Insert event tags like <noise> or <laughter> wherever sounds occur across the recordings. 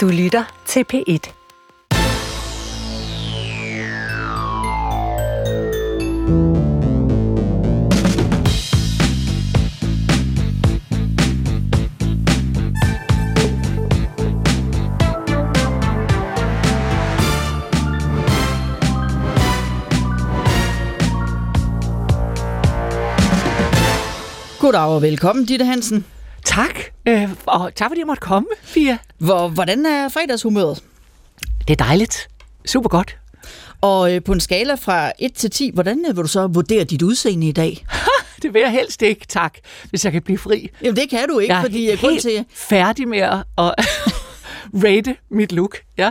Du lytter til P1. Goddag og velkommen, Ditte Hansen. Tak, øh, og tak fordi jeg måtte komme, Fia. Hvor, hvordan er fredagshumøret? Det er dejligt. Super godt. Og øh, på en skala fra 1 til 10, hvordan øh, vil du så vurdere dit udseende i dag? <laughs> Det vil jeg helst ikke, tak, hvis jeg kan blive fri. Jamen det kan du ikke, jeg er fordi jeg grund helt til... færdig med at <laughs> rate mit look. Ja.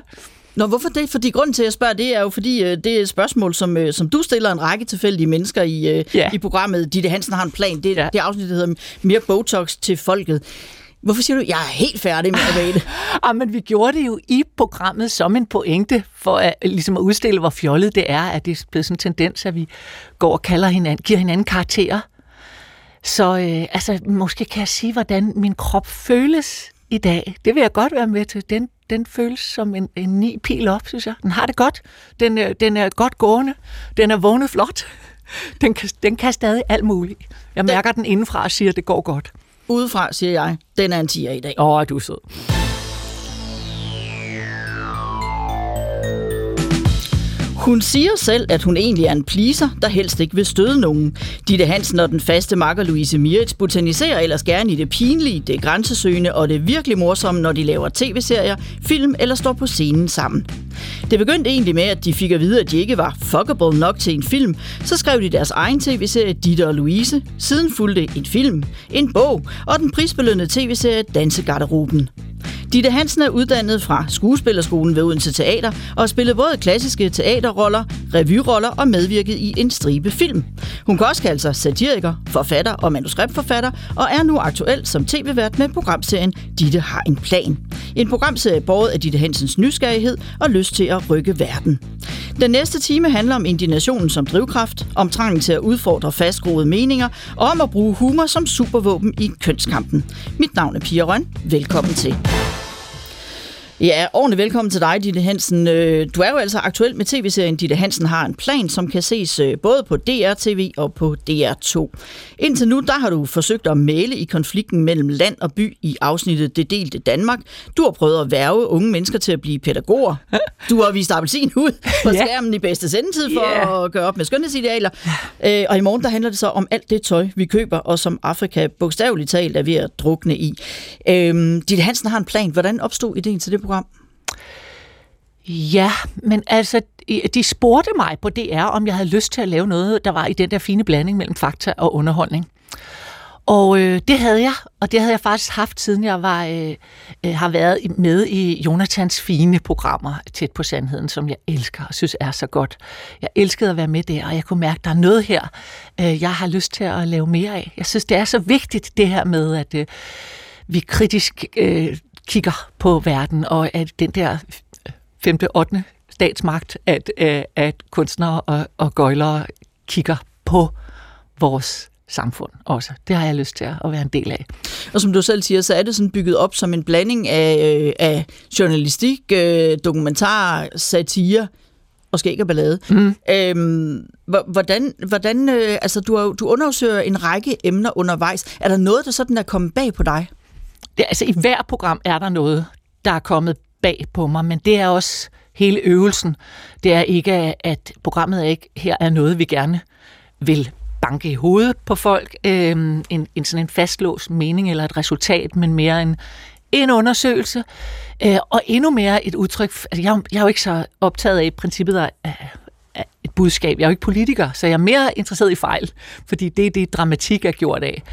Nå, hvorfor det? Fordi grunden til, at jeg spørger, det er jo fordi, øh, det er et spørgsmål, som, øh, som du stiller en række tilfældige mennesker i, øh, Ja. i programmet. Ditte Hansen har en plan. Det, Ja. det afsnit, der hedder Mere Botox til folket. Hvorfor siger du, jeg er helt færdig med at rate? <laughs> Ah, men vi gjorde det jo i programmet som en pointe, for at, ligesom at udstille, hvor fjollet det er, at det er blevet sådan en tendens, at vi går og kalder hinanden, giver hinanden karakterer. Så øh, altså, måske kan jeg sige, hvordan min krop føles i dag. Det vil jeg godt være med til. Den, den føles som en, en ni pil op, synes jeg. Den har det godt. Den, den er godt gående. Den er vågnet flot. <laughs> Den kan, den kan stadig alt muligt. Jeg mærker den indenfra og siger, at det går godt. Udefra, siger jeg, den er en 10'er i dag. Åh, oh, du er sød. Hun siger selv, at hun egentlig er en pleaser, der helst ikke vil støde nogen. Ditte Hansen og den faste makker Louise Mirits botaniserer ellers gerne i det pinlige, det grænsesøgende og det virkelig morsomme, når de laver tv-serier, film eller står på scenen sammen. Det begyndte egentlig med, at de fik at vide, at de ikke var fuckable nok til en film. Så skrev de deres egen tv-serie Ditte og Louise. Siden fulgte en film, en bog og den prisbelønnede tv-serie Dansegarderoben. Ditte Hansen er uddannet fra Skuespillerskolen ved Odense Teater og har spillet både klassiske teaterroller, revyroller og medvirket i en stribe film. Hun kan også kalde sig satiriker, forfatter og manuskriptforfatter og er nu aktuel som tv-vært med programserien Ditte har en plan. En programserie båret af Ditte Hansens nysgerrighed og lyst til at rykke verden. Den næste time handler om indignationen som drivkraft, om trangen til at udfordre fastgroede meninger og om at bruge humor som supervåben i kønskampen. Mit navn er Pia Røn. Velkommen til. Ja, ordentligt velkommen til dig, Ditte Hansen. Øh, Du er jo altså aktuel med tv-serien Ditte Hansen har en plan, som kan ses øh, både på DR-TV og på DR2. Indtil nu, der har du forsøgt at male i konflikten mellem land og by i afsnittet Det delte Danmark. Du har prøvet at værve unge mennesker til at blive pædagoger. Du har vist appelsin ud <laughs> på skærmen i bedste sendetid for Ja. at gøre op med skønhedsidealer. Øh, Og i morgen, der handler det så om alt det tøj, vi køber, og som Afrika bogstaveligt talt er ved at drukne i. Øhm, Ditte Hansen har en plan. Hvordan opstod ideen til det program? Ja, men altså, de spurgte mig på DR, om jeg havde lyst til at lave noget, der var i den der fine blanding mellem fakta og underholdning. Og øh, det havde jeg, og det havde jeg faktisk haft, siden jeg var, øh, øh, har været med i Jonathans fine programmer, Tæt på Sandheden, som jeg elsker og synes er så godt. Jeg elskede at være med der, og jeg kunne mærke, at der er noget her, øh, jeg har lyst til at lave mere af. Jeg synes, det er så vigtigt, det her med, at øh, vi kritisk øh, kigger på verden, og at den der femte, 8. statsmagt, at, øh, at kunstnere og, og gøjlere kigger på vores samfund også. Det har jeg lyst til at være en del af. Og som du selv siger, så er det sådan bygget op som en blanding af, øh, af journalistik, øh, dokumentar, satire og skæg og ballade. Mm. Øhm, hvor- hvordan, hvordan øh, altså du, har, du undersøger en række emner undervejs. Er der noget, der sådan er kommet bag på dig? Det, altså, I hver program er der noget, der er kommet bag på mig, men det er også hele øvelsen. Det er ikke, at programmet er ikke her er noget, vi gerne vil banke i hovedet på folk, øh, en, en sådan en fastlåst mening eller et resultat, men mere en, en undersøgelse, øh, og endnu mere et udtryk. Altså, jeg, jeg er jo ikke så optaget af i princippet af, af et budskab. Jeg er jo ikke politiker, så jeg er mere interesseret i fejl, fordi det er det, dramatik er gjort af.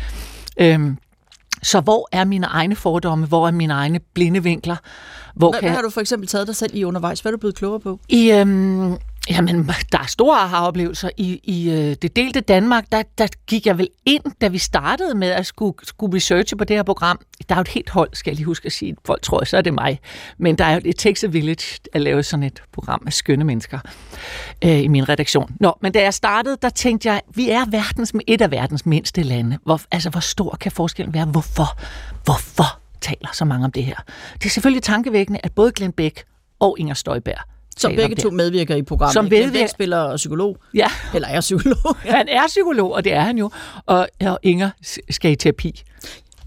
Øh, så hvor er mine egne fordomme? Hvor er mine egne blinde vinkler? Hvor Hvad, kan hvad har du for eksempel taget dig selv i undervejs? Hvad er du blevet klogere på? i, øhm, jamen, der er store aha-oplevelser. I, i øh, det delte Danmark, der, der gik jeg vel ind, da vi startede med at skulle, skulle researche på det her program. Der er jo et helt hold, skal jeg lige huske at sige. Folk tror, så er det mig. Men der er jo et takes a village at lave sådan et program af skønne mennesker øh, i min redaktion. Nå, men da jeg startede, der tænkte jeg, vi er verdens, et af verdens mindste lande. Hvor, altså, hvor stor kan forskellen være? Hvorfor? Hvorfor taler så mange om det her. Det er selvfølgelig tankevækkende, at både Glenn Beck og Inger Støjberg som begge to medvirker i programmet. Som medvirker- spiller psykolog. Ja, Eller er psykolog. <laughs> han er psykolog, og det er han jo. Og, og Inger skal i terapi.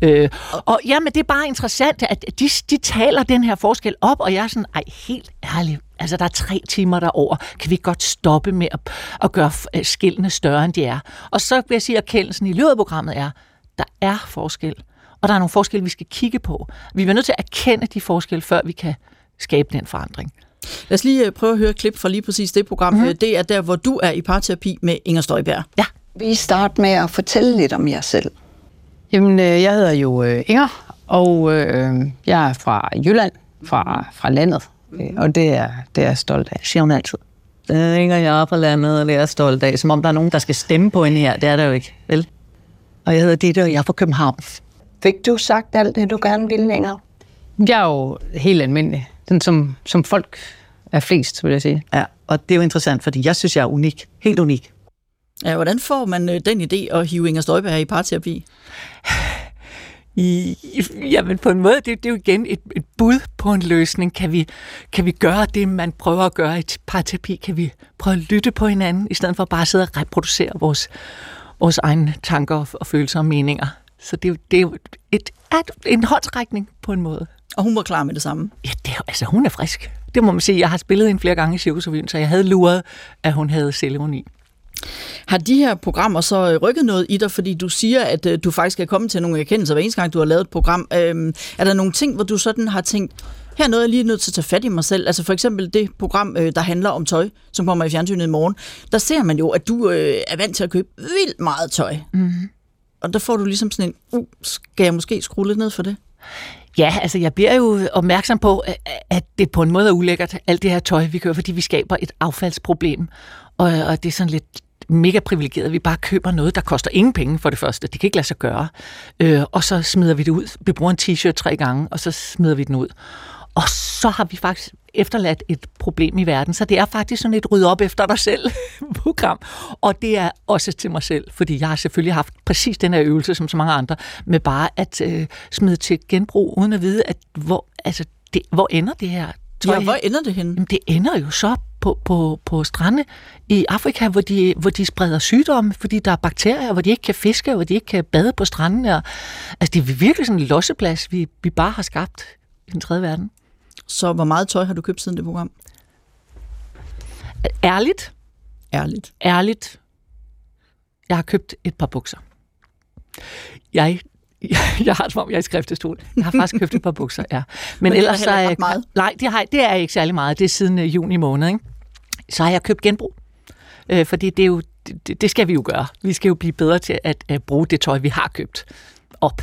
Øh, og ja, men det er bare interessant, at de, de taler den her forskel op, og jeg er sådan, ej, helt ærligt, altså der er tre timer derover, kan vi godt stoppe med at, at gøre øh, skillene større, end de er? Og så vil jeg sige, at erkendelsen i løbet af programmet er, der er forskel, og der er nogle forskelle, vi skal kigge på. Vi er nødt til at erkende de forskelle, før vi kan skabe den forandring. Lad os lige øh, prøve at høre et klip fra lige præcis det program. Mm. Det er der, hvor du er i parterapi med Inger Støjberg. Ja, Vil I starte med at fortælle lidt om jer selv? Jamen, øh, jeg hedder jo Inger, og jeg er fra Jylland, fra, fra landet, og det er, det er jeg stolt af. siger hun altid. Det er at jeg er fra landet, og det er jeg stolt af. Som om der er nogen, der skal stemme på hende her. Det er der jo ikke, vel? Og jeg hedder Ditte, og jeg er fra København. Fik du sagt alt det, du gerne ville længere? Jeg er jo helt almindelig, den som, som folk er flest, vil jeg sige. Ja, og det er jo interessant, fordi jeg synes, jeg er unik. Helt unik. Ja, hvordan får man øh, den idé at hive Inger Støjberg i parterapi? I, jamen på en måde, det, det er jo igen et, et bud på en løsning. Kan vi, kan vi gøre det, man prøver at gøre i et parterapi? Kan vi prøve at lytte på hinanden, i stedet for bare at sidde og reproducere vores, vores egne tanker og, og følelser og meninger? Så det, er jo- det er jo et, et, en håndsrækning på en måde. Og hun var klar med det samme. Ja, det er, altså hun er frisk. Det må man sige. Jeg har spillet hende flere gange i Cirkusrevyen, så jeg havde luret, at hun havde selvironi. Har de her programmer så øh, rykket noget i dig, fordi du siger, at øh, du faktisk er kommet til nogle erkendelser hver eneste gang, du har lavet et program. Øhm, er der nogle ting, hvor du sådan har tænkt, her er noget, jeg lige er nødt til at tage fat i mig selv? Altså for eksempel det program, øh, der handler om tøj, som kommer i fjernsynet i morgen. Der ser man jo, at du øh, er vant til at købe vildt meget tøj. Mm-hmm. Og der får du ligesom sådan en, uh, skal jeg måske skrue lidt ned for det? Ja, altså jeg bliver jo opmærksom på, at- det på en måde er ulækkert, alt det her tøj, vi køber, fordi vi skaber et affaldsproblem. Og, og det er sådan lidt mega privilegeret, at vi bare køber noget, der koster ingen penge for det første. Det kan ikke lade sig gøre. Øh, og så smider vi det ud. Vi bruger en t-shirt tre gange, og så smider vi den ud. Og så har vi faktisk efterladt et problem i verden. Så det er faktisk sådan et rydde op efter dig selv <laughs> program. Og det er også til mig selv, fordi jeg har selvfølgelig haft præcis den her øvelse, som så mange andre, med bare at øh, smide til genbrug, uden at vide, at hvor, altså, det, hvor ender det her tøj? Ja, hvor ender det henne? Jamen, det ender jo så på, på, på strande i Afrika, hvor de, hvor de spreder sygdomme, fordi der er bakterier, hvor de ikke kan fiske, hvor de ikke kan bade på stranden. Og, altså, det er virkelig sådan en losseplads, vi, vi bare har skabt i den tredje verden. Så hvor meget tøj har du købt siden det program? Ærligt, Ærligt. ærligt, jeg har købt et par bukser. Jeg, <laughs> jeg har det som om, jeg er i skriftestol. Jeg har faktisk købt et par bukser, ja. Men, er ellers så er jeg, meget. Nej, det, har, det er ikke særlig meget. Det er siden øh, juni måned, ikke? Så har jeg købt genbrug. Øh, fordi det, er jo, det, det skal vi jo gøre. Vi skal jo blive bedre til at, at bruge det tøj, vi har købt op.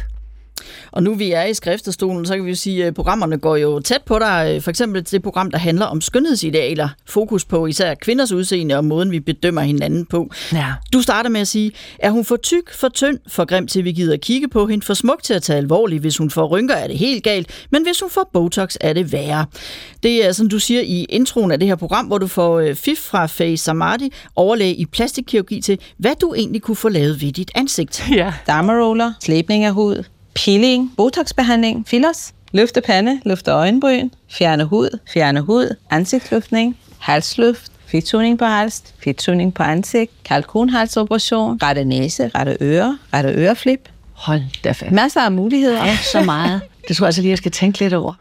Og nu vi er i skriftestolen, så kan vi jo sige, at programmerne går jo tæt på dig. For eksempel det program, der handler om skønhedsidealer. Fokus på især kvinders udseende og måden, vi bedømmer hinanden på. Ja. Du starter med at sige, er hun for tyk, for tynd, for grim til, vi gider at kigge på hende, for smuk til at tage alvorligt. Hvis hun får rynker, er det helt galt, men hvis hun får Botox, er det værre. Det er, som du siger i introen af det her program, hvor du får øh, fif fra Faye Samadi, overlæge i plastikkirurgi til, hvad du egentlig kunne få lavet ved dit ansigt. ja. Dermaroller, slæbning af hud, peeling, botoxbehandling, fillers, løfte pande, løfte øjenbryn, fjerne hud, fjerne hud, ansigtsløftning, halsløft, fedttuning på hals, fedttuning på ansigt, kalkunhalsoperation, rette næse, rette øre, rette øreflip. Hold da fast. Masser af muligheder. Ja, så meget. Det tror jeg altså lige, jeg skal tænke lidt over.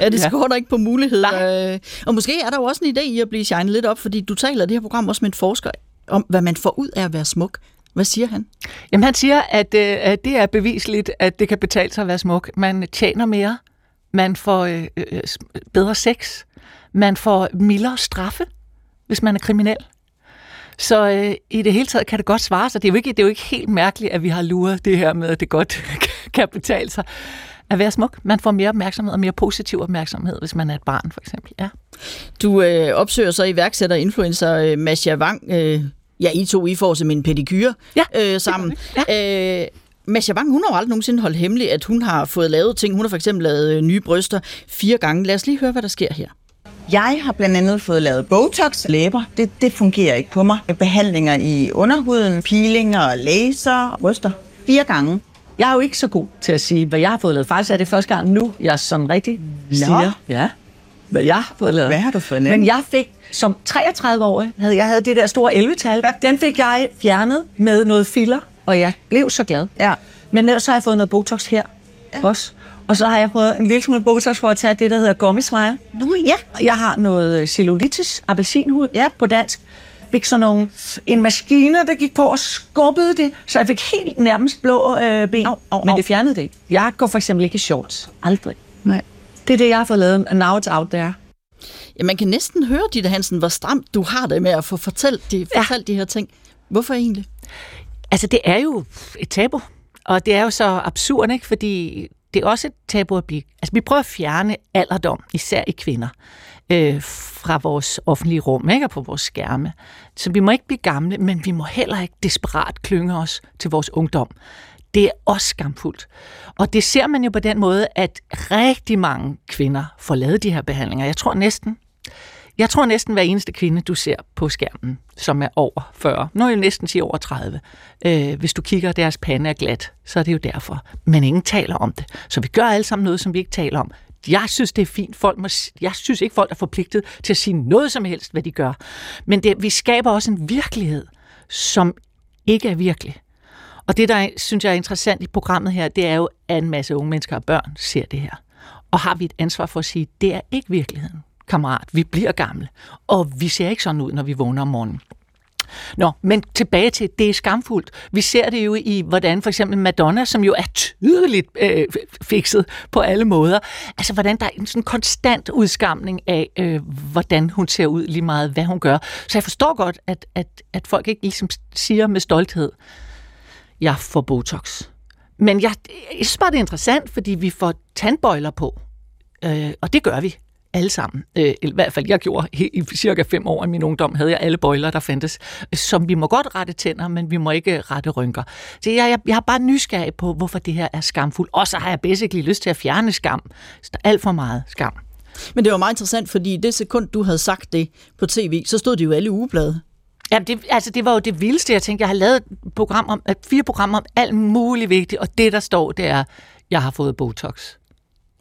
Ja, det skorter ikke på muligheder. Øh, Og måske er der jo også en idé i at blive shined lidt op, fordi du taler det her program også med en forsker om, hvad man får ud af at være smuk. Hvad siger han? Jamen han siger, at, øh, at det er bevisligt, at det kan betale sig at være smuk. Man tjener mere, man får øh, øh, s- bedre sex, man får mildere straffe, hvis man er kriminel. Så øh, i det hele taget kan det godt svare sig. Det er, jo ikke, det er jo ikke helt mærkeligt, at vi har luret det her med, at det godt <laughs> kan betale sig at være smuk. Man får mere opmærksomhed og mere positiv opmærksomhed, hvis man er et barn, for eksempel. Ja. Du øh, opsøger så iværksætter influencer øh, Masha Wang. Øh, ja, I to, I får simpelthen en pedikyre Ja, øh, sammen. Øh, Masha Wang, hun har jo aldrig nogensinde holdt hemmeligt, at hun har fået lavet ting. Hun har for eksempel lavet øh, nye bryster fire gange. Lad os lige høre, hvad der sker her. Jeg har blandt andet fået lavet Botox læber. Det, det fungerer ikke på mig. Behandlinger i underhuden, peelinger og laser, bryster. Fire gange. Jeg er jo ikke så god til at sige, hvad jeg har fået lavet. Faktisk er det første gang nu, jeg sådan rigtig siger, ja, hvad jeg har fået lavet. Hvad har du fået lavet? Men jeg fik, som 33-årig, havde jeg havde det der store 11-tal. Den fik jeg fjernet med noget filler, og jeg blev så glad. Ja. Men ellers så har jeg fået noget Botox her ja. også. Og så har jeg fået en lille smule Botox for at tage det, der hedder gummismile. Nu, ja. Jeg har noget øh, cellulitis, appelsinhud ja. på dansk. Fik sådan nogle, en maskine, der gik på og skubbede det, så jeg fik helt nærmest blå øh, ben. Au, au, men det fjernede det ikke. Jeg går for eksempel ikke i shorts. Aldrig. Nej. Det er det, jeg har fået lavet, now it's out there. Ja, man kan næsten høre, Ditte Hansen, hvor stramt du har det med at få fortalt de, Ja. fortalt de her ting. Hvorfor egentlig? Altså, det er jo et tabu, og det er jo så absurd, ikke? Fordi det er også et tabu at blive... Altså, vi prøver at fjerne alderdom, især i kvinder, øh, fra vores offentlige rum, ikke? Og på vores skærme. Så vi må ikke blive gamle, men vi må heller ikke desperat klynge os til vores ungdom. Det er også skamfuldt. Og det ser man jo på den måde, at rigtig mange kvinder får lavet de her behandlinger. Jeg tror næsten, jeg tror næsten hver eneste kvinde, du ser på skærmen, som er over 40, nu er jeg næsten sige over 30, øh, hvis du kigger, deres pande er glat, så er det jo derfor. Men ingen taler om det. Så vi gør alle sammen noget, som vi ikke taler om. Jeg synes, det er fint. Folk må, jeg synes ikke, folk er forpligtet til at sige noget som helst, hvad de gør. Men det, vi skaber også en virkelighed, som ikke er virkelig. Og det, der synes jeg er interessant i programmet her, det er jo, at en masse unge mennesker og børn ser det her. Og har vi et ansvar for at sige, det er ikke virkeligheden, kammerat. Vi bliver gamle. Og vi ser ikke sådan ud, når vi vågner om morgenen. Nå, men tilbage til, det er skamfuldt. Vi ser det jo i, hvordan for eksempel Madonna, som jo er tydeligt øh, fikset på alle måder, altså hvordan der er en sådan konstant udskamning af, øh, hvordan hun ser ud, lige meget hvad hun gør. Så jeg forstår godt, at, at, at folk ikke ligesom siger med stolthed, jeg får Botox. Men jeg, jeg synes bare, det er interessant, fordi vi får tandbøjler på. Øh, og det gør vi alle sammen. Øh, I hvert fald, jeg gjorde i cirka fem år i min ungdom, havde jeg alle bøjler, der fandtes. Som vi må godt rette tænder, men vi må ikke rette rynker. Så jeg, jeg, jeg har bare nysgerrig på, hvorfor det her er skamfuldt. Og så har jeg basically lyst til at fjerne skam. Så der er alt for meget skam. Men det var meget interessant, fordi det sekund, du havde sagt det på tv, så stod det jo alle ugeblade. Jamen, det, altså, det var jo det vildeste. Jeg tænkte, jeg har lavet et program om, fire programmer om alt muligt vigtigt, og det, der står, det er, jeg har fået Botox.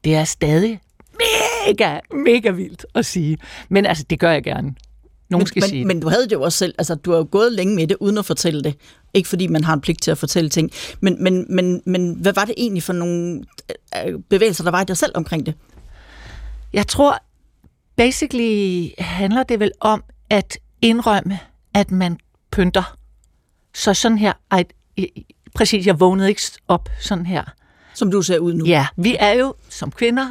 Det er stadig mega, mega vildt at sige. Men altså, det gør jeg gerne. Nogen Men, skal sige men, det. men du havde det jo også selv, altså du har jo gået længe med det, uden at fortælle det. Ikke fordi man har en pligt til at fortælle ting. Men, men, men, men hvad var det egentlig for nogle øh, bevægelser, der var i dig selv omkring det? Jeg tror, basically handler det vel om at indrømme, at man pynter. Så sådan her, ej, præcis, jeg vågnede ikke op sådan her. Som du ser ud nu. Ja, vi er jo som kvinder,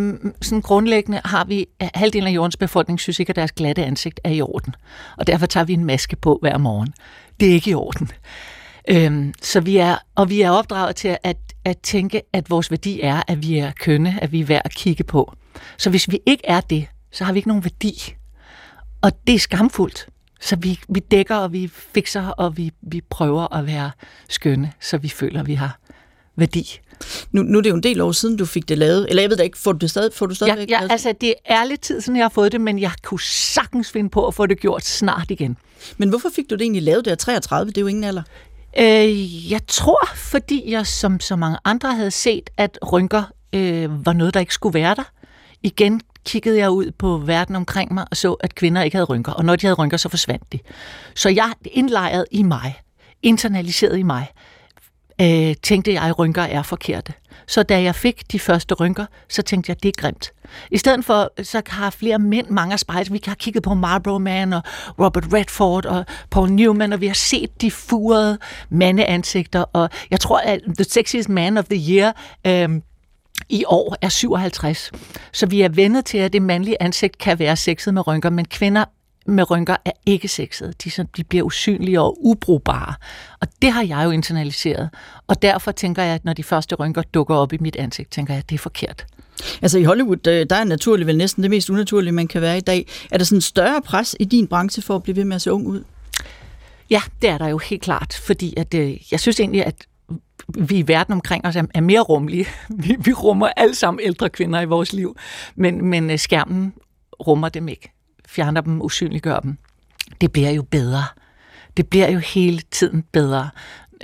men sådan grundlæggende har vi, at halvdelen af jordens befolkning synes ikke, at deres glatte ansigt er i orden. Og derfor tager vi en maske på hver morgen. Det er ikke i orden. Øhm, så vi er, og vi er opdraget til at, at tænke, at vores værdi er, at vi er kønne, at vi er værd at kigge på. Så hvis vi ikke er det, så har vi ikke nogen værdi. Og det er skamfuldt. Så vi, vi dækker, og vi fikser, og vi, vi prøver at være skønne, så vi føler, at vi har værdi. Nu, nu er det jo en del år siden, du fik det lavet. Eller jeg ved da ikke, får du det stadig, får du stadigvæk Ja, ja, altså, det er lidt tid siden, jeg har fået det, men jeg kunne sagtens finde på at få det gjort snart igen. Men hvorfor fik du det egentlig lavet der 33? Det er jo ingen alder. Øh, jeg tror, fordi jeg som så mange andre havde set, at rynker øh, var noget, der ikke skulle være der. Igen kiggede jeg ud på verden omkring mig og så, at kvinder ikke havde rynker. Og når de havde rynker, så forsvandt de. Så jeg indlejrede i mig, internaliseret i mig, øh, tænkte jeg, at rynker er forkerte. Så da jeg fik de første rynker, så tænkte jeg, det er grimt. I stedet for, så har flere mænd mange spejder. Vi har kigget på Marlboro Man og Robert Redford og Paul Newman, og vi har set de furede mandeansigter. Og jeg tror, at The Sexiest Man of the Year Øh, i år er 57. Så vi er vendet til, at det mandlige ansigt kan være sexet med rynker, men kvinder med rynker er ikke sexet. De, så, de bliver usynlige og ubrugbare. Og det har jeg jo internaliseret. Og derfor tænker jeg, at når de første rynker dukker op i mit ansigt, tænker jeg, at det er forkert. Altså i Hollywood, der er naturligt vel næsten det mest unaturlige, man kan være i dag. Er der sådan en større pres i din branche for at blive ved med at se ung ud? Ja, det er der jo helt klart, fordi at, øh, jeg synes egentlig, at vi i verden omkring os er, er mere rummelige. <laughs> Vi, vi rummer alle sammen ældre kvinder i vores liv, men, men øh, skærmen rummer dem ikke. Fjerner dem, usynliggør dem. Det bliver jo bedre. Det bliver jo hele tiden bedre.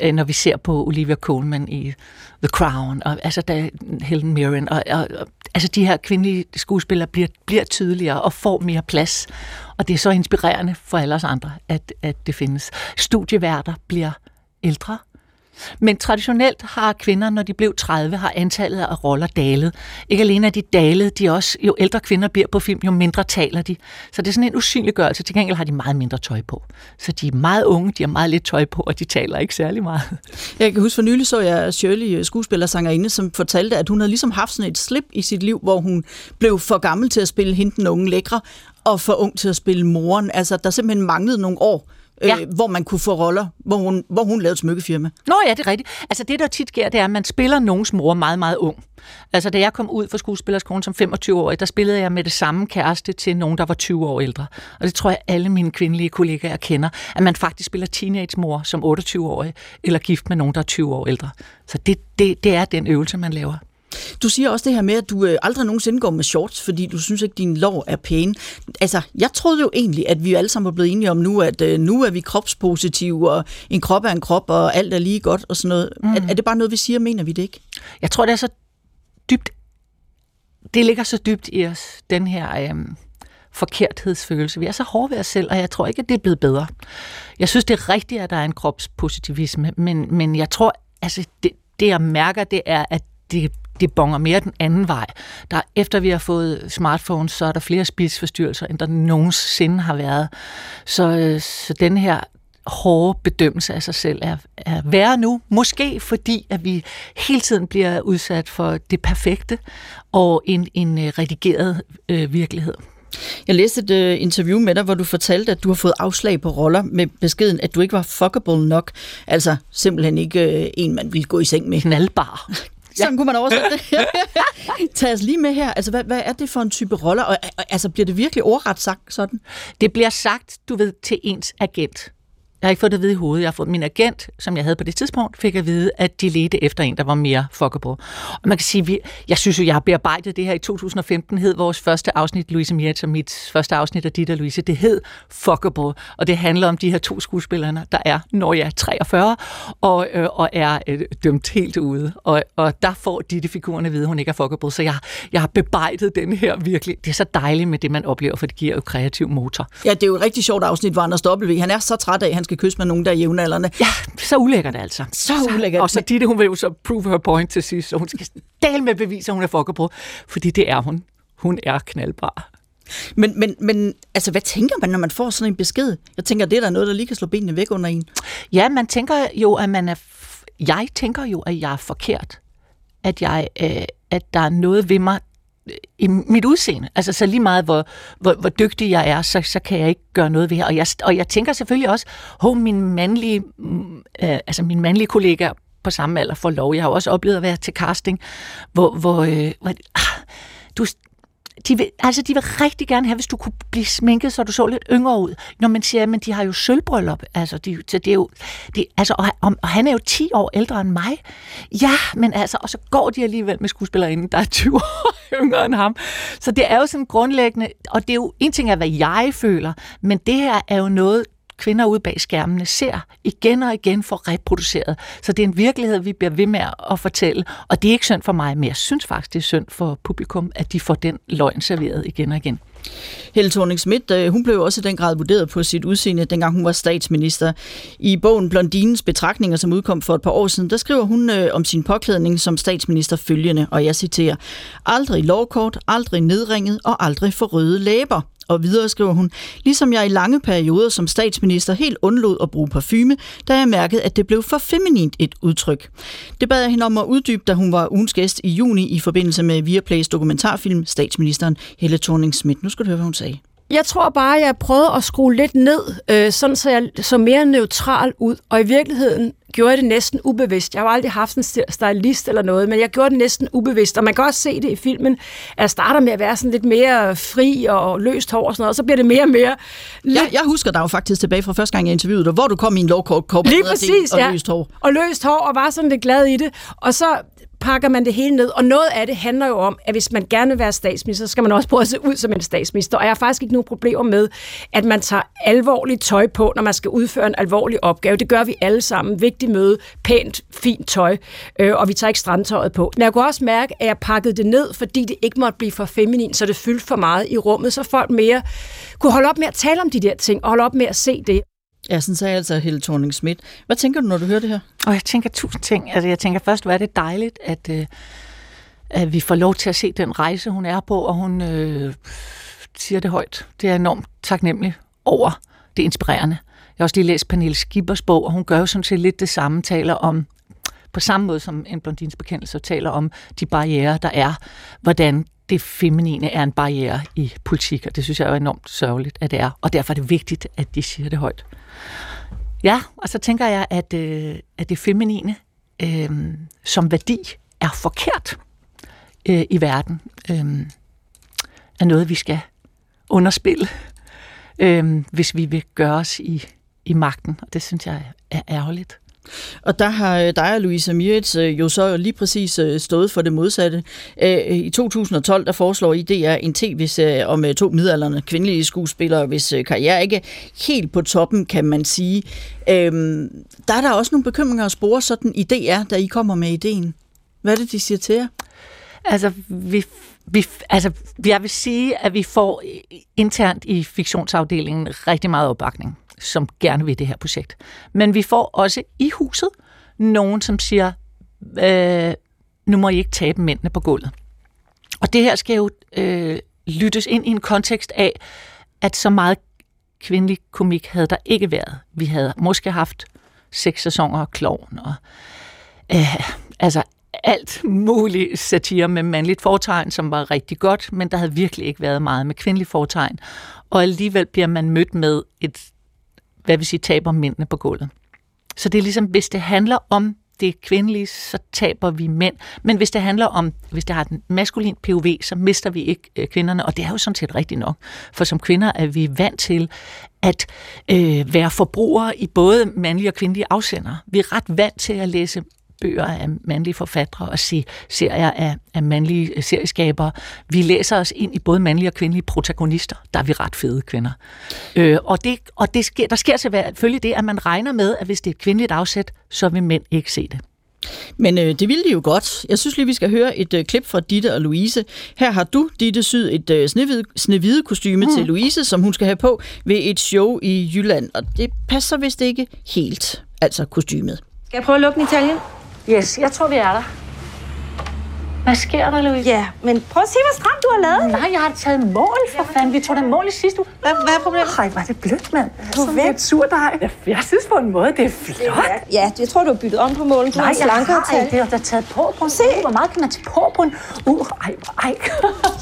Øh, når vi ser på Olivia Colman i The Crown, og altså der, Helen Mirren, og, og, og altså de her kvindelige skuespillere bliver, bliver tydeligere og får mere plads. Og det er så inspirerende for alle os andre, at, at det findes. Studieværter bliver ældre, men traditionelt har kvinder, når de blev 30, har antallet af roller dalet. Ikke alene er de dalet, de er også, jo ældre kvinder bliver på film, jo mindre taler de. Så det er sådan en usynliggørelse. Til gengæld har de meget mindre tøj på. Så de er meget unge, de har meget lidt tøj på, og de taler ikke særlig meget. Jeg kan huske for nylig så jeg Shirley, øh, skuespiller sangerinde, som fortalte, at hun havde ligesom haft sådan et slip i sit liv, hvor hun blev for gammel til at spille hende den unge lækre, og for ung til at spille moren. Altså, der simpelthen manglede nogle år ja. øh, hvor man kunne få roller, hvor hun, hvor hun lavede et smykkefirma. Nå ja, det er rigtigt. Altså det, der tit sker, det er, at man spiller nogens mor meget, meget ung. Altså da jeg kom ud fra skuespillerskolen som 25-årig, der spillede jeg med det samme kæreste til nogen, der var 20 år ældre. Og det tror jeg, alle mine kvindelige kollegaer kender, at man faktisk spiller teenage-mor som 28-årig, eller gift med nogen, der er 20 år ældre. Så det, det, det er den øvelse, man laver. Du siger også det her med, at du øh, aldrig nogensinde går med shorts, fordi du synes ikke, din lov er pæn. Altså, jeg troede jo egentlig, at vi alle sammen var blevet enige om nu, at øh, nu er vi kropspositive, og en krop er en krop, og alt er lige godt og sådan noget. Mm. Er, er det bare noget, vi siger, mener vi det ikke? Jeg tror, det er så dybt, det ligger så dybt i os, den her øh, forkerthedsfølelse. Vi er så hårde ved os selv, og jeg tror ikke, at det er blevet bedre. Jeg synes, det er rigtigt, at der er en kropspositivisme, men, men jeg tror, altså, det, det jeg mærker, det er, at det det bonger mere den anden vej. Der, efter vi har fået smartphones, så er der flere spidsforstyrrelser, end der nogensinde har været. Så, øh, så den her hårde bedømmelse af sig selv er, er værre nu. Måske fordi, at vi hele tiden bliver udsat for det perfekte og en, en øh, redigeret øh, virkelighed. Jeg læste et uh, interview med dig, hvor du fortalte, at du har fået afslag på roller med beskeden, at du ikke var fuckable nok. Altså simpelthen ikke uh, en, man ville gå i seng med. Knaldbar. <laughs> Sådan kunne man oversætte det. <laughs> Tag os lige med her. Altså, hvad, hvad er det for en type roller? Og, altså, bliver det virkelig ordret sagt sådan? Det bliver sagt, du ved, til ens agent. Jeg har ikke fået det at vide i hovedet. Jeg har fået min agent, som jeg havde på det tidspunkt, fik at vide, at de ledte efter en, der var mere fuckable. Og man kan sige, vi, jeg synes jo, jeg har bearbejdet det her i 2015, hed vores første afsnit, Louise Miet, og mit første afsnit af dit og Louise, det hed fuckable. Og det handler om de her to skuespillere, der er, når jeg er 43, og, øh, og er øh, dømt helt ude. Og, og der får de, de figurerne at vide, at hun ikke er fuckable. Så jeg, jeg har bearbejdet den her virkelig. Det er så dejligt med det, man oplever, for det giver jo kreativ motor. Ja, det er jo et rigtig sjovt afsnit, hvor Anders W. Han er så træt af, han skal kysse med nogen, der er jævnaldrende. Ja, så ulækkert altså. Så ulækkert. Og så Ditte, hun vil jo så prove her point til sidst, så hun skal dele med bevis, at hun er fucker fordi det er hun. Hun er knaldbar. Men, men, men altså, hvad tænker man, når man får sådan en besked? Jeg tænker, det er der noget, der lige kan slå benene væk under en. Ja, man tænker jo, at man er... Jeg tænker jo, at jeg er forkert. At, jeg, øh, at der er noget ved mig, i mit udseende. Altså så lige meget, hvor, hvor, hvor dygtig jeg er, så, så kan jeg ikke gøre noget ved det. Og jeg, og jeg tænker selvfølgelig også, at min mandlige, mm, øh, altså min mandlige kollega på samme alder får lov. Jeg har også oplevet at være til casting, hvor, hvor, øh, hvor ah, du, de vil, altså, de vil rigtig gerne have, hvis du kunne blive sminket, så du så lidt yngre ud. Når man siger, men de har jo sølvbryllup. Altså, de, så det er jo, det, altså, og, og, og, han er jo 10 år ældre end mig. Ja, men altså, og så går de alligevel med skuespillerinden, der er 20 <laughs> år yngre end ham. Så det er jo sådan grundlæggende, og det er jo en ting af, hvad jeg føler, men det her er jo noget, kvinder ude bag skærmene ser igen og igen for reproduceret. Så det er en virkelighed, vi bliver ved med at fortælle. Og det er ikke synd for mig, men jeg synes faktisk, det er synd for publikum, at de får den løgn serveret igen og igen. Helle thorning Schmidt, øh, hun blev også i den grad vurderet på sit udseende, dengang hun var statsminister. I bogen Blondinens betragtninger, som udkom for et par år siden, der skriver hun øh, om sin påklædning som statsminister følgende, og jeg citerer, aldrig lovkort, aldrig nedringet og aldrig for røde læber. Og videre skriver hun, ligesom jeg i lange perioder som statsminister helt undlod at bruge parfume, da jeg mærkede, at det blev for feminint et udtryk. Det bad jeg hende om at uddybe, da hun var ugens gæst i juni i forbindelse med Viaplays dokumentarfilm Statsministeren Helle thorning Schmidt. Nu skal du høre, hvad hun sagde. Jeg tror bare, jeg prøvede at skrue lidt ned, øh, sådan så jeg så mere neutral ud. Og i virkeligheden gjorde jeg det næsten ubevidst. Jeg har aldrig haft en stylist eller noget, men jeg gjorde det næsten ubevidst. Og man kan også se det i filmen, at jeg starter med at være sådan lidt mere fri og løst hår og sådan noget, og så bliver det mere og mere... Lidt... Jeg, jeg husker dig jo faktisk tilbage fra første gang, jeg interviewede dig, hvor du kom i en lovkort Lige præcis, og ja. løst hår. Og løst hår, og var sådan lidt glad i det. Og så pakker man det hele ned, og noget af det handler jo om, at hvis man gerne vil være statsminister, så skal man også prøve at se ud som en statsminister. Og jeg har faktisk ikke nogen problemer med, at man tager alvorligt tøj på, når man skal udføre en alvorlig opgave. Det gør vi alle sammen. Vigtigt møde, pænt, fint tøj, øh, og vi tager ikke strandtøjet på. Men jeg kunne også mærke, at jeg pakkede det ned, fordi det ikke måtte blive for feminin, så det fyldte for meget i rummet, så folk mere kunne holde op med at tale om de der ting, og holde op med at se det. Ja, sådan sagde altså Helle thorning Schmidt. Hvad tænker du, når du hører det her? Og jeg tænker tusind ting. Altså, jeg tænker først, hvor er det dejligt, at, øh, at vi får lov til at se den rejse, hun er på, og hun øh, siger det højt. Det er enormt taknemmelig over. Det inspirerende. Jeg har også lige læst Pernille Skibers bog, og hun gør jo sådan set lidt det samme, taler om på samme måde som en blondins bekendelse taler om de barriere, der er, hvordan det feminine er en barriere i politik, og det synes jeg er enormt sørgeligt, at det er. Og derfor er det vigtigt, at de siger det højt. Ja, og så tænker jeg, at, øh, at det feminine øh, som værdi er forkert øh, i verden. Øh, er noget, vi skal underspille, øh, hvis vi vil gøre os i, i magten. Og det synes jeg er ærgerligt. Og der har øh, dig og Louise Miritz øh, jo så lige præcis øh, stået for det modsatte. I 2012 der foreslår I DR en tv-serie om to midalderne kvindelige skuespillere, hvis karriere ikke er helt på toppen, kan man sige. Øhm, der er der også nogle bekymringer at spore sådan i DR, da I kommer med ideen. Hvad er det, de siger til jer? Altså, vi, vi, altså, jeg vil sige, at vi får internt i fiktionsafdelingen rigtig meget opbakning som gerne vil det her projekt. Men vi får også i huset nogen, som siger, øh, nu må I ikke tabe mændene på gulvet. Og det her skal jo øh, lyttes ind i en kontekst af, at så meget kvindelig komik havde der ikke været. Vi havde måske haft seks sæsoner af klovn og øh, altså alt muligt satire med mandligt fortegn, som var rigtig godt, men der havde virkelig ikke været meget med kvindelig fortegn. Og alligevel bliver man mødt med et hvad vil sige, taber mændene på gulvet. Så det er ligesom, hvis det handler om det kvindelige, så taber vi mænd. Men hvis det handler om, hvis det har den maskulin POV, så mister vi ikke øh, kvinderne, og det er jo sådan set rigtigt nok. For som kvinder er vi vant til at øh, være forbrugere i både mandlige og kvindelige afsender. Vi er ret vant til at læse bøger af mandlige forfattere og se serier af, af mandlige serieskabere. Vi læser os ind i både mandlige og kvindelige protagonister. Der er vi ret fede kvinder. Øh, og det, og det sker, der sker selvfølgelig det, at man regner med, at hvis det er et kvindeligt afsæt, så vil mænd ikke se det. Men øh, det ville de jo godt. Jeg synes lige, vi skal høre et øh, klip fra Ditte og Louise. Her har du, Ditte, syet et øh, snehvide, snehvide kostyme mm. til Louise, som hun skal have på ved et show i Jylland. Og det passer vist ikke helt, altså kostymet. Skal jeg prøve at lukke Italien? Yes, jeg tror, vi er der. Hvad sker der, Louise? Ja, men prøv at se, hvor stramt du har lavet. Nej, jeg har taget mål, for fanden. Vi tog da mål i sidste uge. Hvad, hvad er problemet? Ej, var det blødt, mand. Du er væk. sur dig. Jeg synes på en måde, det er flot. Ja, jeg tror, du har byttet om på målen. Du Nej, jeg har ikke. Det har da taget på på Se. Hvor meget kan man tage på på en Uh, ej, ej.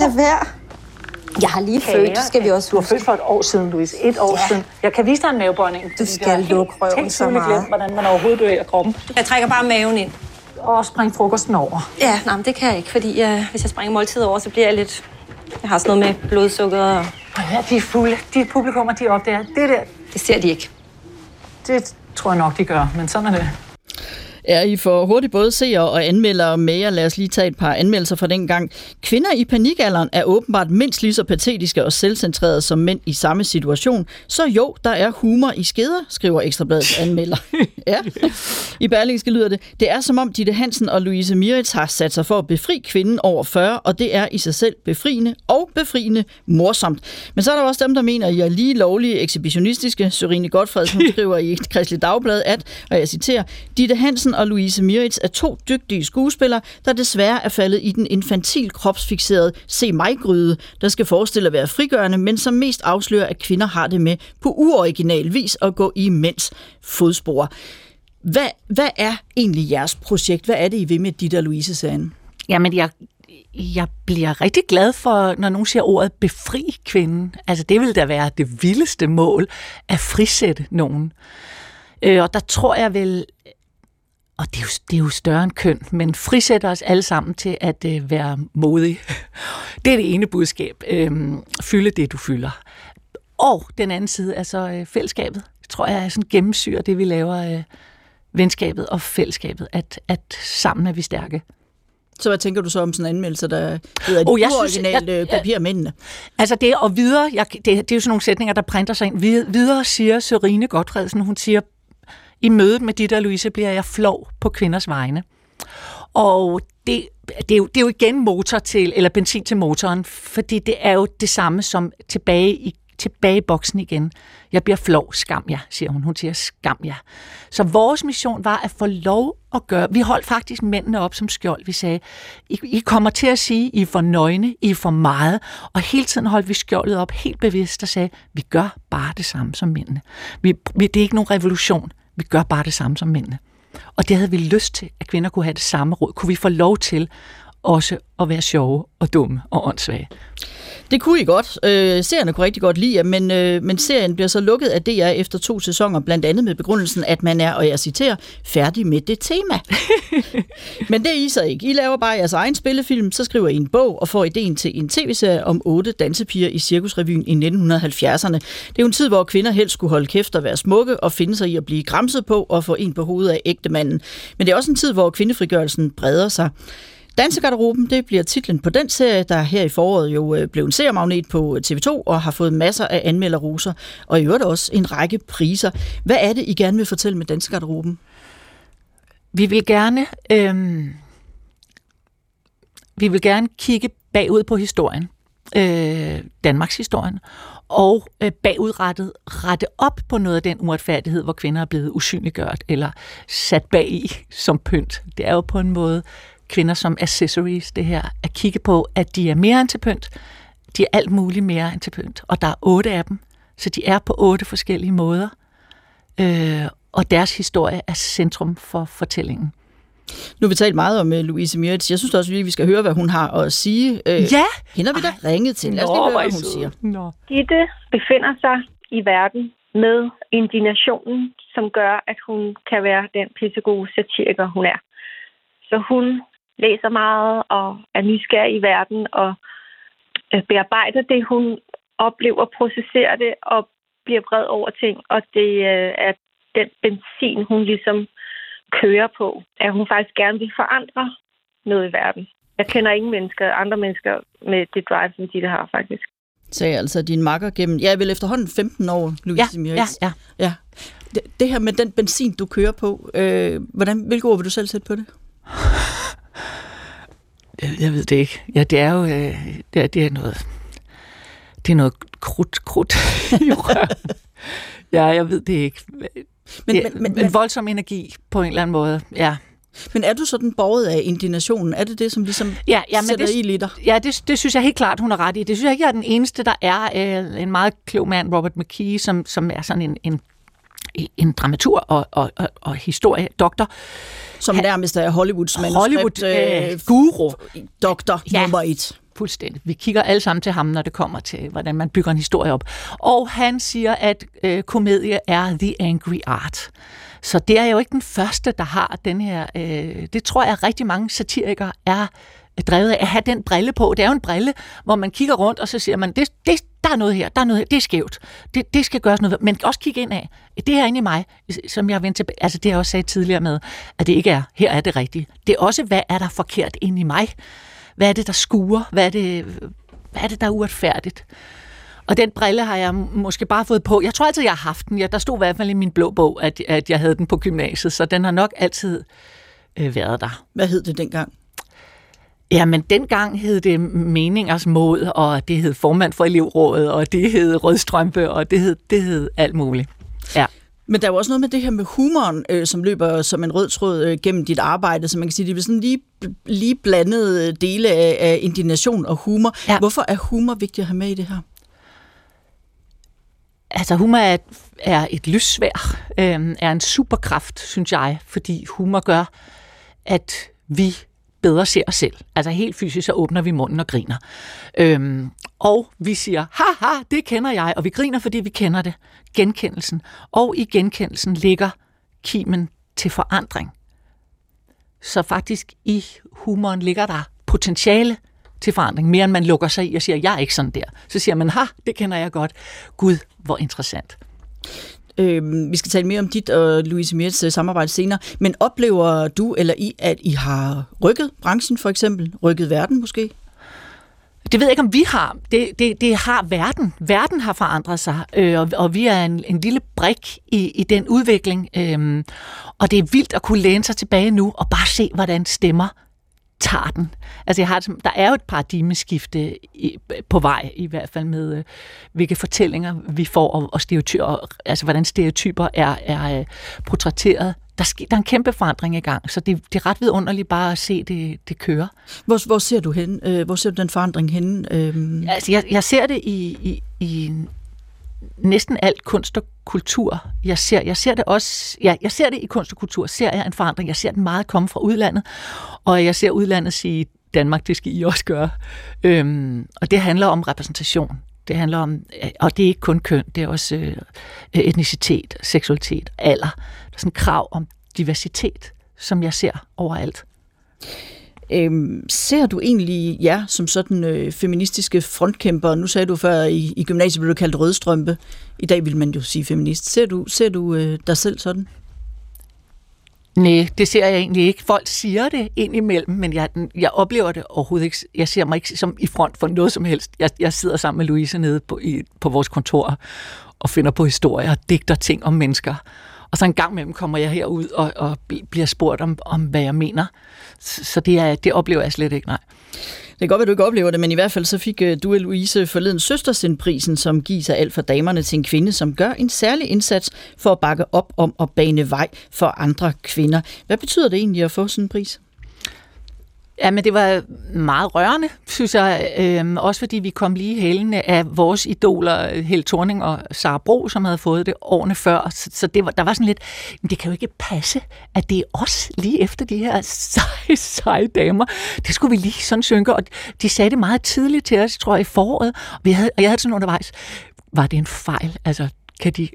Lad være. Jeg har lige født, det skal vi også Du har født for et år siden, Louise. Et år Ja. siden. Jeg kan vise dig en mavebøjning. Du skal lukke røven så meget. glemt, hvordan man overhovedet bevæger kroppen. Jeg trækker bare maven ind. Og spring frokosten over. Ja, nej, men det kan jeg ikke, fordi jeg, hvis jeg springer måltid over, så bliver jeg lidt... Jeg har sådan noget med blodsukker, og Og ja, de er fulde. De publikummer, de opdager. Det der, det ser de ikke. det tror jeg nok, de gør. Men sådan er det. Ja, I får hurtigt både seere og anmeldere med jer. Lad os lige tage et par anmeldelser fra den gang. Kvinder i panikalderen er åbenbart mindst lige så patetiske og selvcentrerede som mænd i samme situation. Så jo, der er humor i skeder, skriver Ekstrabladets anmelder. <laughs> ja. I Berlingske lyder det, det er som om Ditte Hansen og Louise Miritz har sat sig for at befri kvinden over 40, og det er i sig selv befriende og befriende morsomt. Men så er der også dem, der mener, at I er lige lovlige ekshibitionistiske. Sørine Godfredsen <laughs> skriver i Kristelig Dagblad, at, og jeg citerer, Ditte Hansen og Louise Miritz er to dygtige skuespillere, der desværre er faldet i den infantil kropsfixerede se mig gryde, der skal forestille at være frigørende, men som mest afslører, at kvinder har det med på uoriginal vis at gå i mænds fodspor. Hvad, hvad er egentlig jeres projekt? Hvad er det, I vil med dit og Louise-serien? Jamen, jeg, jeg bliver rigtig glad for, når nogen siger ordet befri kvinden. Altså, det vil da være det vildeste mål, at frisætte nogen. Øh, og der tror jeg vel, og det er, jo, det er jo større end køn, men frisætter os alle sammen til at øh, være modige. Det er det ene budskab. Øh, fylde det, du fylder. Og den anden side er så øh, fællesskabet. Det tror jeg er sådan gennemsyrer det, vi laver. Øh, venskabet og fællesskabet. At, at sammen er vi stærke. Så hvad tænker du så om sådan en anmeldelse, der hedder, Oh, jeg synes- jeg- jeg- kopierer mændene? Altså det, Jeg jeg- og videre, jeg, det, det er jo sådan nogle sætninger, der printer sig ind. Vid- Videre siger Sørine Godfredsen, hun siger, i mødet med dit og Louise bliver jeg flov på kvinders vegne. Og det, det, er jo, det er jo igen motor til, eller benzin til motoren, fordi det er jo det samme som tilbage i tilbage i boksen igen. Jeg bliver flov, skam jer, siger hun. Hun siger, skam jer. Så vores mission var at få lov at gøre. Vi holdt faktisk mændene op som skjold. Vi sagde, I, I kommer til at sige, I er for nøgne, I er for meget. Og hele tiden holdt vi skjoldet op helt bevidst og sagde, vi gør bare det samme som mændene. Vi, vi, det er ikke nogen revolution. Vi gør bare det samme som mændene. Og det havde vi lyst til, at kvinder kunne have det samme råd. Kunne vi få lov til også at være sjove og dumme og åndssvage. Det kunne I godt. Øh, seerne kunne rigtig godt lide men, øh, men serien bliver så lukket af DR efter to sæsoner, blandt andet med begrundelsen, at man er, og jeg citerer, færdig med det tema. <laughs> men det er I så ikke. I laver bare jeres egen spillefilm, så skriver I en bog og får ideen til en tv-serie om otte dansepiger i Cirkusrevyen i 1970'erne. Det er jo en tid, hvor kvinder helst skulle holde kæft og være smukke og finde sig i at blive gramset på og få en på hovedet af ægtemanden. Men det er også en tid, hvor kvindefrigørelsen breder sig. Dansegarderoben, det bliver titlen på den serie, der her i foråret jo øh, blev en seermagnet på øh, TV2 og har fået masser af anmelderroser, og i øvrigt også en række priser. Hvad er det, I gerne vil fortælle med Dansegarderoben? Vi vil gerne, Øh... vi vil gerne kigge bagud på historien, øh, Danmarks historien, og øh, bagudrettet rette op på noget af den uretfærdighed, hvor kvinder er blevet usynliggjort eller sat bag i som pynt. Det er jo på en måde kvinder som accessories, det her, at kigge på, at de er mere end til pynt. De er alt muligt mere end til pynt, og der er otte af dem, så de er på otte forskellige måder, øh, og deres historie er centrum for fortællingen. Nu har vi talt meget om uh, Louise Mirits. Jeg synes også, at vi skal høre, hvad hun har at sige. Uh, Ja! Hende har vi da ringet til. Lad os lige høre, hvad hun siger. Nå. Gitte befinder sig i verden med indignationen, som gør, at hun kan være den pissegode satiriker, hun er. Så hun læser meget og er nysgerrig i verden og øh, bearbejder det, hun oplever, processerer det og bliver vred over ting. Og det øh, er den benzin, hun ligesom kører på, at hun faktisk gerne vil forandre noget i verden. Jeg kender ingen mennesker, andre mennesker med det drive, som de har faktisk. Sagde altså din makker gennem, ja, vel efterhånden 15 år, Louise Ja, Mirits. ja, ja. ja. Det, det her med den benzin, du kører på, øh, hvordan, hvilke ord vil du selv sætte på det? Jeg, jeg ved det ikke. Ja, det er jo øh, det er, det er noget det er noget krudt, krudt <laughs> i røret. Ja, jeg ved det ikke. Men, det, men- men, en voldsom energi på en eller anden måde. Ja, Men er du sådan borget af indignationen? Er det det, som ligesom ja, ja men sætter det, i liter? Ja, det, det synes jeg helt klart, hun har ret i. Det synes jeg ikke, jeg er den eneste, der er øh, en meget klog mand, Robert McKee, som, som er sådan en, en, en dramatur og, og, og, og historiedoktor. Som nærmest er Hollywoods. Hollywood øh, øh, guru. doktor Ja. nummer et. Fuldstændig. Vi kigger alle sammen til ham, når det kommer til, hvordan man bygger en historie op. Og han siger, at øh, komedie er the angry art. Så det er jo ikke den første, der har den her... Øh, det tror jeg, rigtig mange satirikere er drevet af at have den brille på. Det er jo en brille, hvor man kigger rundt, og så siger man, det, det, der er noget her, der er noget her, det er skævt. Det, det skal gøres noget. Men også kigge ind af. Det her inde i mig, som jeg vendte tilbage, altså det jeg også sagde tidligere med, at det ikke er, her er det rigtige. Det er også, hvad er der forkert inde i mig? Hvad er det, der skuer? Hvad er det, hvad er det der er uretfærdigt? Og den brille har jeg måske bare fået på. Jeg tror altid, jeg har haft den. Ja, der stod i hvert fald i min blå bog, at, at jeg havde den på gymnasiet, så den har nok altid øh, været der. Hvad hed det dengang? Jamen, dengang hed det meningers mod, og det hed formand for elevrådet, og det hed rødstrømpe, og det hed, det hed alt muligt. Ja. Men der er jo også noget med det her med humoren, øh, som løber som en rød tråd øh, gennem dit arbejde, så man kan sige, det er sådan lige, lige blandede dele af, af indignation og humor. Ja. Hvorfor er humor vigtigt at have med i det her? Altså, humor er et, er et lyssvær, øh, er en superkraft, synes jeg, fordi humor gør, at vi bedre ser os selv. Altså helt fysisk, så åbner vi munden og griner. Øhm, og vi siger, haha, det kender jeg, og vi griner, fordi vi kender det. Genkendelsen. Og i genkendelsen ligger kimen til forandring. Så faktisk i humoren ligger der potentiale til forandring, mere end man lukker sig i og siger, jeg er ikke sådan der. Så siger man, ha, det kender jeg godt. Gud, hvor interessant. Øh, vi skal tale mere om dit og Louise Mirts øh, samarbejde senere. Men oplever du eller I, at I har rykket branchen for eksempel? Rykket verden måske? Det ved jeg ikke, om vi har. Det, det, det har verden. Verden har forandret sig, øh, og, og vi er en, en lille brik i, i den udvikling. Øh, og det er vildt at kunne læne sig tilbage nu og bare se, hvordan stemmer tager den. Altså jeg har, der er jo et paradigmeskifte i, på vej, i hvert fald med, øh, hvilke fortællinger vi får, og, og stereotyper, altså hvordan stereotyper er, er uh, portrætteret. Der, sker, der er en kæmpe forandring i gang, så det, det er ret vidunderligt bare at se det, det køre. Hvor, hvor ser du hen? Øh, hvor ser du den forandring hen? Øhm... Altså jeg, jeg ser det i, i, i næsten alt kunst og kultur. Jeg ser, jeg ser det også, ja, jeg ser det i kunst og kultur, ser jeg en forandring. Jeg ser den meget komme fra udlandet, og jeg ser udlandet sige, Danmark, det skal I også gøre. Øhm, og det handler om repræsentation. Det handler om, øh, og det er ikke kun køn, det er også øh, øh etnicitet, seksualitet, alder. Der er sådan en krav om diversitet, som jeg ser overalt. Øhm, ser du egentlig jer ja, som sådan øh, feministiske frontkæmper? Nu sagde du før, i, i gymnasiet blev du kaldt rødstrømpe. I dag vil man jo sige feminist. Ser du, ser du øh, dig selv sådan? Nej, det ser jeg egentlig ikke. Folk siger det indimellem, men jeg, jeg oplever det overhovedet ikke. Jeg ser mig ikke som i front for noget som helst. Jeg, jeg sidder sammen med Louise nede på, i, på vores kontor og finder på historier og digter ting om mennesker. Og så en gang imellem kommer jeg herud og, og bliver spurgt om, om, hvad jeg mener. Så det, er, det oplever jeg slet ikke, nej. Det kan godt være, du ikke oplever det, men i hvert fald så fik øh, du og Louise forleden Søstersindprisen, som gives af alt for damerne til en kvinde, som gør en særlig indsats for at bakke op om at bane vej for andre kvinder. Hvad betyder det egentlig at få sådan en pris? Ja, men det var meget rørende, synes jeg. Øhm, også fordi vi kom lige hælende af vores idoler, Held Thorning og Sara Bro, som havde fået det årene før. Så, så det var, der var sådan lidt, men det kan jo ikke passe, at det er os lige efter de her seje, seje damer. Det skulle vi lige sådan synke, og de sagde det meget tidligt til os, tror jeg, i foråret. Og, vi havde, og jeg havde sådan undervejs, var det en fejl? Altså, kan de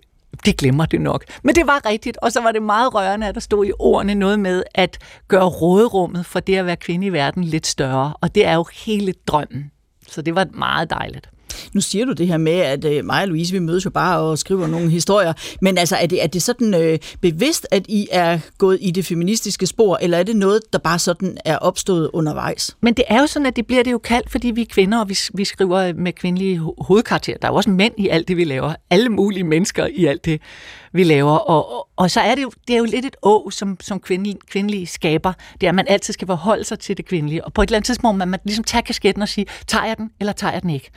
de glemmer det nok. Men det var rigtigt, og så var det meget rørende, at der stod i ordene noget med at gøre råderummet for det at være kvinde i verden lidt større, og det er jo hele drømmen. Så det var meget dejligt. Nu siger du det her med, at øh, mig og Louise, vi mødes jo bare og skriver nogle historier, men altså, er det, er det sådan øh, bevidst, at I er gået i det feministiske spor, eller er det noget, der bare sådan er opstået undervejs? Men det er jo sådan, at det bliver det jo kaldt, fordi vi er kvinder, og vi, vi skriver med kvindelige hovedkarakterer. Der er jo også mænd i alt det, vi laver. Alle mulige mennesker i alt det, vi laver. Og, og, og så er det jo, det er jo lidt et å, som, som kvindelige, kvindelige skaber. Det er, at man altid skal forholde sig til det kvindelige. Og på et eller andet tidspunkt må man, man ligesom tage kasketten og sige, tager jeg den, eller tager jeg den ikke?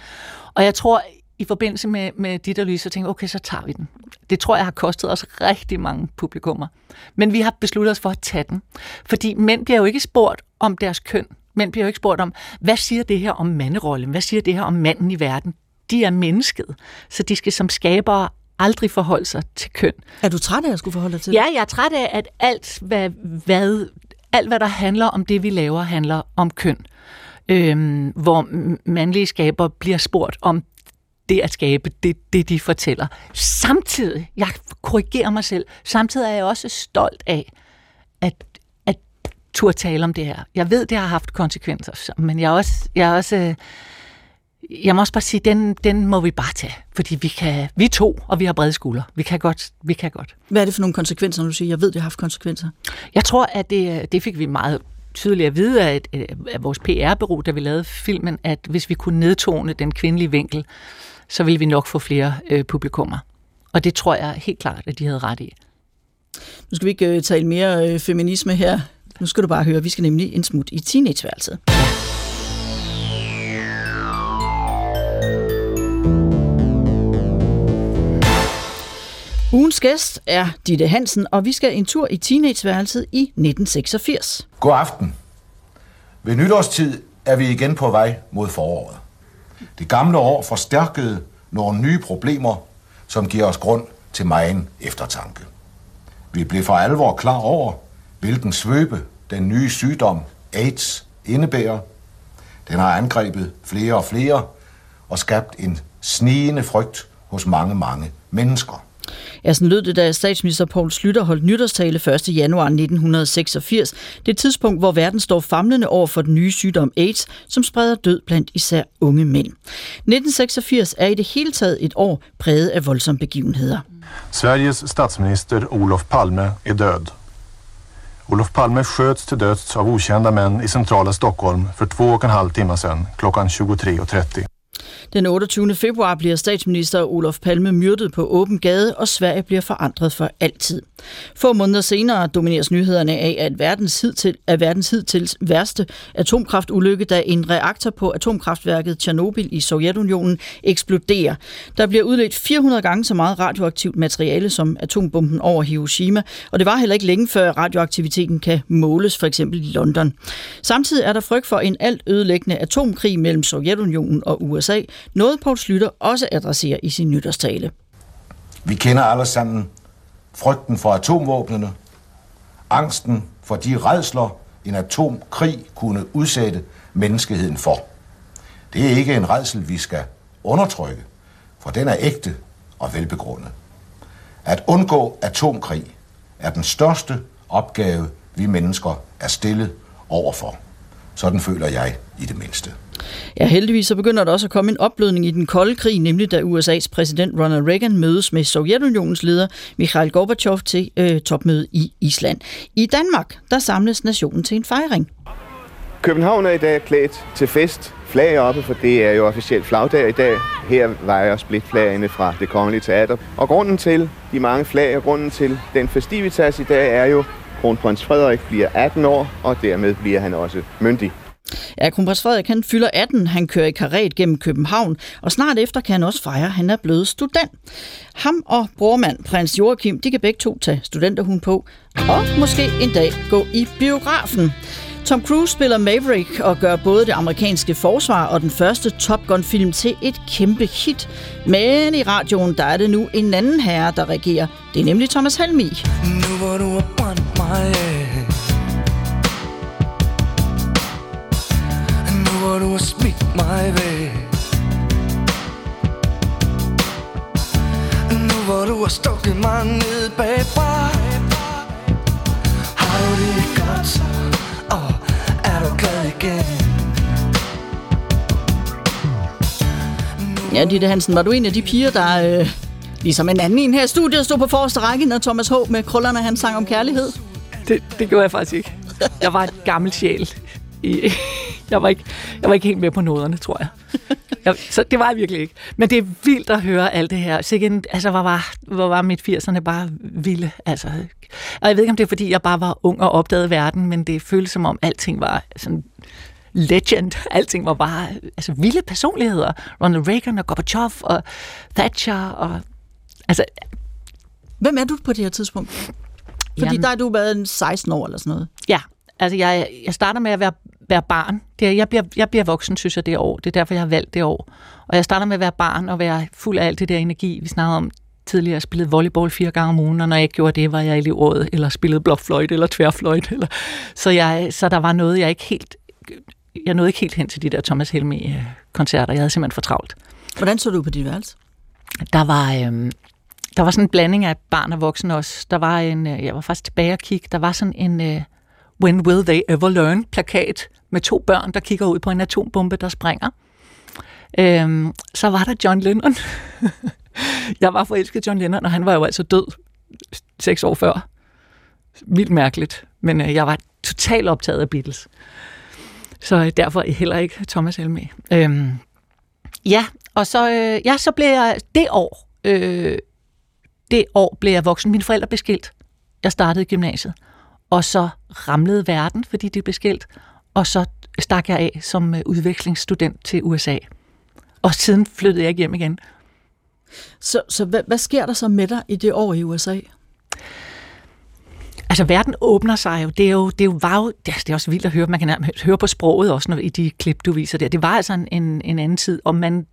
Og jeg tror, i forbindelse med, med dit og Louise, så tænkte okay, så tager vi den. Det tror jeg har kostet os rigtig mange publikummer. Men vi har besluttet os for at tage den. Fordi mænd bliver jo ikke spurgt om deres køn. Mænd bliver jo ikke spurgt om, hvad siger det her om manderollen? Hvad siger det her om manden i verden? De er mennesket, så de skal som skabere aldrig forholde sig til køn. Er du træt af at skulle forholde dig til det? Ja, jeg er træt af, at alt hvad, hvad, alt, hvad der handler om det, vi laver, handler om køn øhm, hvor mandlige skaber bliver spurgt om det at skabe, det, det de fortæller. Samtidig, jeg korrigerer mig selv, samtidig er jeg også stolt af, at, at turde tale om det her. Jeg ved, det har haft konsekvenser, men jeg er også, jeg er også øh, jeg må også bare sige, den, den må vi bare tage, fordi vi kan, vi to, og vi har brede skuldre. Vi kan godt, vi kan godt. Hvad er det for nogle konsekvenser, når du siger, jeg ved, det har haft konsekvenser? Jeg tror, at det, det fik vi meget tydeligt at vide af, af vores PR-bureau, da vi lavede filmen, at hvis vi kunne nedtone den kvindelige vinkel, så ville vi nok få flere øh, publikummer. Og det tror jeg helt klart, at de havde ret i. Nu skal vi ikke øh, tale mere øh, feminisme her. Nu skal du bare høre, vi skal nemlig en smut i teenageværelset. Ugens gæst er Ditte Hansen, og vi skal en tur i teenageværelset i 1986. God aften. Ved nytårstid er vi igen på vej mod foråret. Det gamle år forstærkede nogle nye problemer, som giver os grund til megen eftertanke. Vi blev for alvor klar over, hvilken svøbe den nye sygdom AIDS indebærer. Den har angrebet flere og flere og skabt en snigende frygt hos mange, mange mennesker. Ja, sådan lød det, da statsminister Poul Slytter holdt nytårstale 1. januar 1986. Det er tidspunkt, hvor verden står famlende over for den nye sygdom AIDS, som spreder død blandt især unge mænd. 1986 er i det hele taget et år præget af voldsomme begivenheder. Sveriges statsminister Olof Palme är död. Olof Palme sköts till döds av okända män i centrala Stockholm för två och en halv timme sedan klockan 23.30. Den 28. februar bliver statsminister Olof Palme myrdet på åben gade, og Sverige bliver forandret for altid. Få måneder senere domineres nyhederne af, at verdens hidtil, at verdens hidtil værste atomkraftulykke, da en reaktor på atomkraftværket Tjernobyl i Sovjetunionen eksploderer. Der bliver udledt 400 gange så meget radioaktivt materiale som atombomben over Hiroshima, og det var heller ikke længe før radioaktiviteten kan måles, for eksempel i London. Samtidig er der frygt for en alt ødelæggende atomkrig mellem Sovjetunionen og USA, noget Poul Slytter også adresserer i sin nytårstale. Vi kender alle sammen frygten for atomvåbnene, angsten for de redsler, en atomkrig kunne udsætte menneskeheden for. Det er ikke en redsel, vi skal undertrykke, for den er ægte og velbegrundet. At undgå atomkrig er den største opgave, vi mennesker er stillet overfor. Sådan føler jeg i det mindste. Ja, heldigvis så begynder der også at komme en opblødning i den kolde krig, nemlig da USA's præsident Ronald Reagan mødes med Sovjetunionens leder Mikhail Gorbachev til øh, topmøde i Island. I Danmark, der samles nationen til en fejring. København er i dag klædt til fest. Flag oppe, for det er jo officielt flagdag i dag. Her vejer splitflagene fra det kongelige teater. Og grunden til de mange flag og grunden til den festivitas i dag er jo, kronprins Frederik bliver 18 år, og dermed bliver han også myndig. Ja, kronprins Frederik han fylder 18, han kører i karet gennem København, og snart efter kan han også fejre, at han er blevet student. Ham og brormand, prins Joachim, de kan begge to tage studenterhund på, og måske en dag gå i biografen. Tom Cruise spiller Maverick og gør både det amerikanske forsvar og den første Top Gun-film til et kæmpe hit. Men i radioen, der er det nu en anden herre, der regerer. Det er nemlig Thomas Helmi. Nu hvor du har brændt mig af du har smidt mig væk Nu hvor du har stukket mig ned bagfra Har du det godt, og er du glad igen Ja, Ditte Hansen, var du en af de piger, der øh, ligesom en anden en her i studiet stod på forreste række, når Thomas H. med krøllerne han sang om kærlighed? Det, det gjorde jeg faktisk ikke. Jeg var et gammel sjæl. I, jeg, var ikke, jeg var ikke helt med på noderne, tror jeg. jeg. Så det var jeg virkelig ikke. Men det er vildt at høre alt det her. Så igen, altså, hvor var, hvor var midt 80'erne bare vilde. Altså, og jeg ved ikke, om det er, fordi jeg bare var ung og opdagede verden, men det føltes som om alting var sådan legend. <laughs> Alting var bare altså, vilde personligheder. Ronald Reagan og Gorbachev og Thatcher og... Altså, Hvem er du på det her tidspunkt? Fordi Jamen. der er du været en 16 år eller sådan noget. Ja, altså jeg, jeg starter med at være, være barn. Det er, jeg, bliver, jeg bliver voksen, synes jeg, det år. Det er derfor, jeg har valgt det år. Og jeg starter med at være barn og være fuld af alt det der energi, vi snakkede om tidligere. Jeg spillede volleyball fire gange om ugen, og når jeg ikke gjorde det, var jeg i elevrådet, eller spillede blokfløjte eller tværfløjte. Eller... Så, jeg, så der var noget, jeg ikke helt... Jeg nåede ikke helt hen til de der Thomas Helmi-koncerter. Jeg havde simpelthen for travlt. Hvordan så du på dit værelse? Der var, øhm, der var sådan en blanding af barn og voksen også. Der var en, øh, jeg var faktisk tilbage og kigge, der var sådan en øh, When Will They Ever Learn plakat med to børn, der kigger ud på en atombombe, der springer. Øhm, så var der John Lennon. <laughs> jeg var forelsket i John Lennon, og han var jo altså død seks år før. Vildt mærkeligt, men øh, jeg var totalt optaget af Beatles. Så øh, derfor heller ikke Thomas Helme. Øhm, ja, og så, øh, ja, så blev jeg det år, øh, det år blev jeg voksen. Mine forældre blev skilt. Jeg startede gymnasiet. Og så ramlede verden, fordi de blev skilt. Og så stak jeg af som øh, udvekslingsstudent til USA. Og siden flyttede jeg ikke hjem igen. Så, så hvad, hvad sker der så med dig i det år i USA? Altså, verden åbner sig jo. Det er jo, det er jo, var jo, det er, også vildt at høre. Man kan høre på sproget også når, i de klip, du viser der. Det var altså en, en, en anden tid, og man,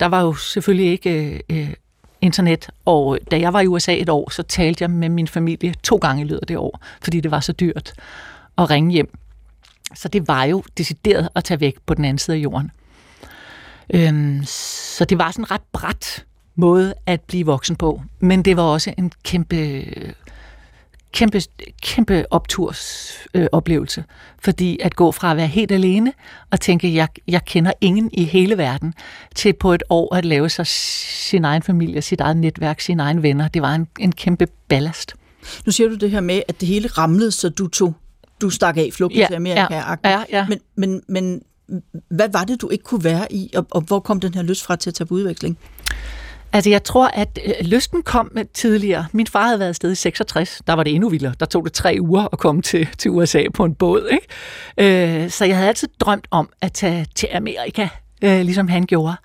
der var jo selvfølgelig ikke øh, internet. Og da jeg var i USA et år, så talte jeg med min familie to gange i løbet af det år, fordi det var så dyrt at ringe hjem. Så det var jo decideret at tage væk på den anden side af jorden. Øhm, så det var sådan en ret bræt måde at blive voksen på. Men det var også en kæmpe kæmpe, kæmpe opturs øh, oplevelse. Fordi at gå fra at være helt alene og tænke, jeg, jeg kender ingen i hele verden, til på et år at lave sig sin egen familie, sit eget netværk, sine egne venner. Det var en, en kæmpe ballast. Nu siger du det her med, at det hele ramlede, så du tog du stak af flugten Ja, til Amerika. ja, ja, ja. Men, men, men hvad var det, du ikke kunne være i, og, og hvor kom den her lyst fra til at tage på udveksling? Altså, jeg tror, at øh, lysten kom tidligere. Min far havde været afsted i 66. Der var det endnu vildere. Der tog det tre uger at komme til, til USA på en båd. Ikke? Øh, så jeg havde altid drømt om at tage til Amerika, øh, ligesom han gjorde.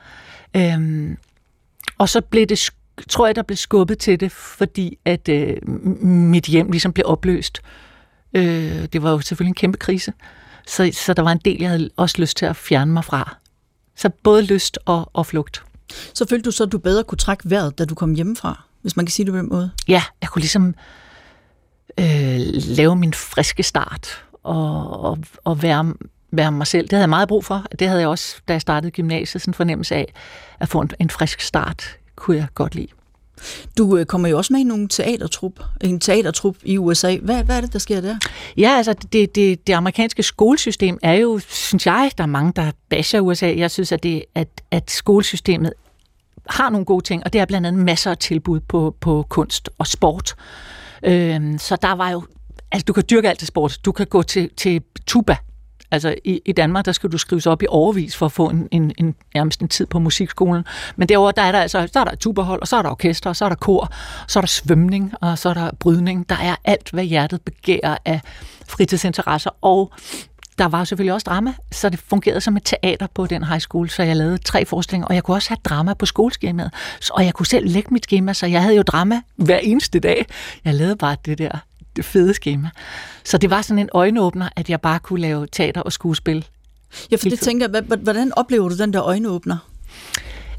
Øh, og så blev det, tror jeg, der blev skubbet til det, fordi at øh, mit hjem ligesom blev opløst. Øh, det var jo selvfølgelig en kæmpe krise. Så, så der var en del, jeg havde også lyst til at fjerne mig fra. Så både lyst og, og flugt. Så følte du så, at du bedre kunne trække vejret, da du kom hjemmefra, hvis man kan sige det på den måde? Ja, jeg kunne ligesom øh, lave min friske start og, og, og være, være mig selv. Det havde jeg meget brug for. Det havde jeg også, da jeg startede gymnasiet, sådan en fornemmelse af at få en, en frisk start, kunne jeg godt lide. Du øh, kommer jo også med i nogle teatertrup, en teatertrup i USA. Hvad, hvad er det, der sker der? Ja, altså det, det, det amerikanske skolesystem er jo, synes jeg, der er mange, der basher USA. Jeg synes, at, det, at, at skolesystemet har nogle gode ting, og det er blandt andet masser af tilbud på, på kunst og sport. Øhm, så der var jo, altså du kan dyrke alt til sport. Du kan gå til, til tuba. Altså i, i Danmark, der skal du skrives op i overvis for at få en, en, en, nærmest en tid på musikskolen. Men derover der er der altså, så er der et og så er der orkester, og så er der kor, så er der svømning, og så er der brydning. Der er alt, hvad hjertet begærer af fritidsinteresser, og der var selvfølgelig også drama, så det fungerede som et teater på den high school, så jeg lavede tre forestillinger, og jeg kunne også have drama på skoleskemaet, og jeg kunne selv lægge mit schema, så jeg havde jo drama hver eneste dag. Jeg lavede bare det der fede schema. Så det var sådan en øjenåbner, at jeg bare kunne lave teater og skuespil. Ja, for det tænker jeg, hvordan oplever du den der øjenåbner?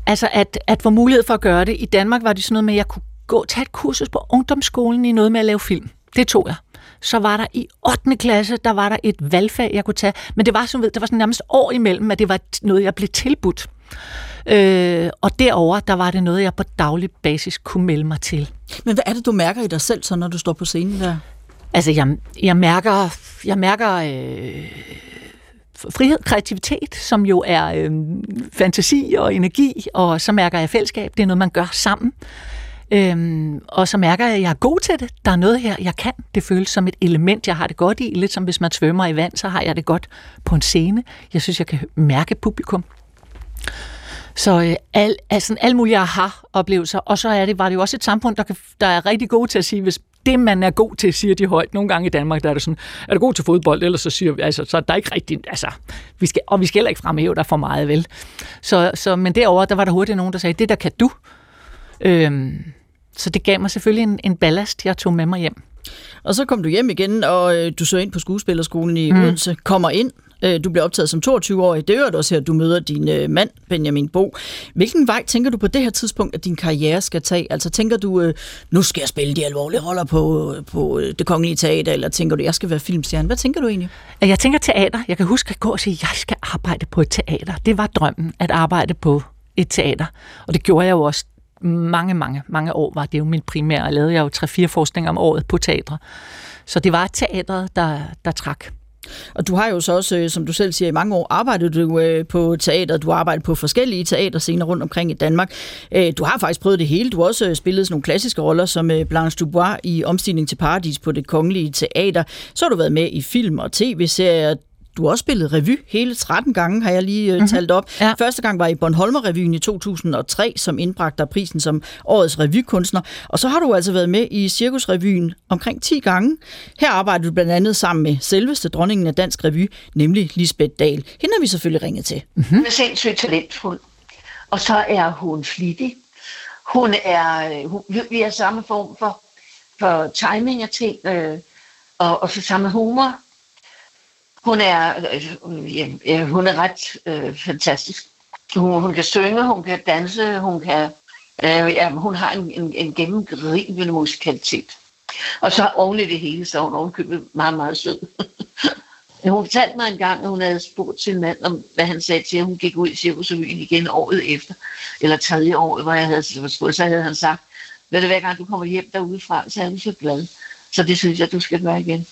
Altså at, at få mulighed for at gøre det. I Danmark var det sådan noget med, at jeg kunne gå tage et kursus på ungdomsskolen i noget med at lave film. Det tog jeg. Så var der i 8. klasse, der var der et valgfag, jeg kunne tage. Men det var, sådan, ved, det var sådan nærmest år imellem, at det var noget, jeg blev tilbudt. Øh, og derover der var det noget, jeg på daglig basis kunne melde mig til. Men hvad er det, du mærker i dig selv, så når du står på scenen der? Altså, jeg, jeg mærker, jeg mærker øh, frihed, kreativitet, som jo er øh, fantasi og energi, og så mærker jeg fællesskab. Det er noget, man gør sammen. Øhm, og så mærker jeg, at jeg er god til det. Der er noget her, jeg kan. Det føles som et element, jeg har det godt i. Lidt som hvis man svømmer i vand, så har jeg det godt på en scene. Jeg synes, jeg kan mærke publikum. Så øh, al, altså, alle mulige aha-oplevelser. Og så er det, var det jo også et samfund, der, kan, der er rigtig god til at sige, hvis det, man er god til, siger de højt. Nogle gange i Danmark, der er det sådan, er du god til fodbold, ellers så siger vi, altså, så er der ikke rigtigt, altså, vi skal, og vi skal heller ikke fremhæve dig for meget, vel? Så, så, men derover der var der hurtigt nogen, der sagde, det der kan du. Øhm, så det gav mig selvfølgelig en, en ballast, jeg tog med mig hjem. Og så kom du hjem igen, og øh, du søger ind på skuespillerskolen i mm. Odense, kommer ind. Øh, du bliver optaget som 22-årig. Det er jo også her, du møder din øh, mand, Benjamin Bo. Hvilken vej tænker du på det her tidspunkt, at din karriere skal tage? Altså tænker du, øh, nu skal jeg spille de alvorlige roller på, øh, på det kongelige teater, eller tænker du, jeg skal være filmstjerne? Hvad tænker du egentlig? Jeg tænker teater. Jeg kan huske at gå og sige, at jeg skal arbejde på et teater. Det var drømmen, at arbejde på et teater. Og det gjorde jeg jo også mange, mange, mange år var det jo min primære. Jeg lavede jeg jo tre-fire forskninger om året på teatre. Så det var teatret, der, der trak. Og du har jo så også, øh, som du selv siger, i mange år arbejdet du øh, på teater. Du har arbejdet på forskellige teaterscener rundt omkring i Danmark. Øh, du har faktisk prøvet det hele. Du har også spillet sådan nogle klassiske roller som Blanche Dubois i Omstigning til Paradis på det kongelige teater. Så har du været med i film og tv-serier. Du har også spillet revy hele 13 gange, har jeg lige Mhm. mm-hmm. talt op. Ja. Første gang var i Bornholmer-revyen i 2003, som indbragte dig prisen som årets revykunstner. Og så har du altså været med i Cirkusrevyen omkring 10 gange. Her arbejder du blandt andet sammen med selveste dronningen af dansk revy, nemlig Lisbeth Dahl. Hende har vi selvfølgelig ringet til. Hun er sindssygt talentfuld. Og så er hun flittig. Hun er, øh, hun, vi- vi har samme form for, for timing af ting, øh, og, og så samme humor. Hun er, øh, ja, ja, hun er ret øh, fantastisk. Hun, hun kan synge, hun kan danse, hun kan, øh, ja, hun har en, en, en gennemgribende musikalitet. Og så oven i det hele, så er hun ovenkøbet meget, meget sød. <laughs> Hun fortalte mig engang, at hun havde spurgt sin mand, om hvad han sagde til, at hun gik ud i Cirkusrevyen igen året efter, eller tredje år, hvor jeg havde spurgt, så havde han sagt, ved du, hver gang du kommer hjem derudefra, så er du så glad. Så det synes jeg, du skal gøre igen.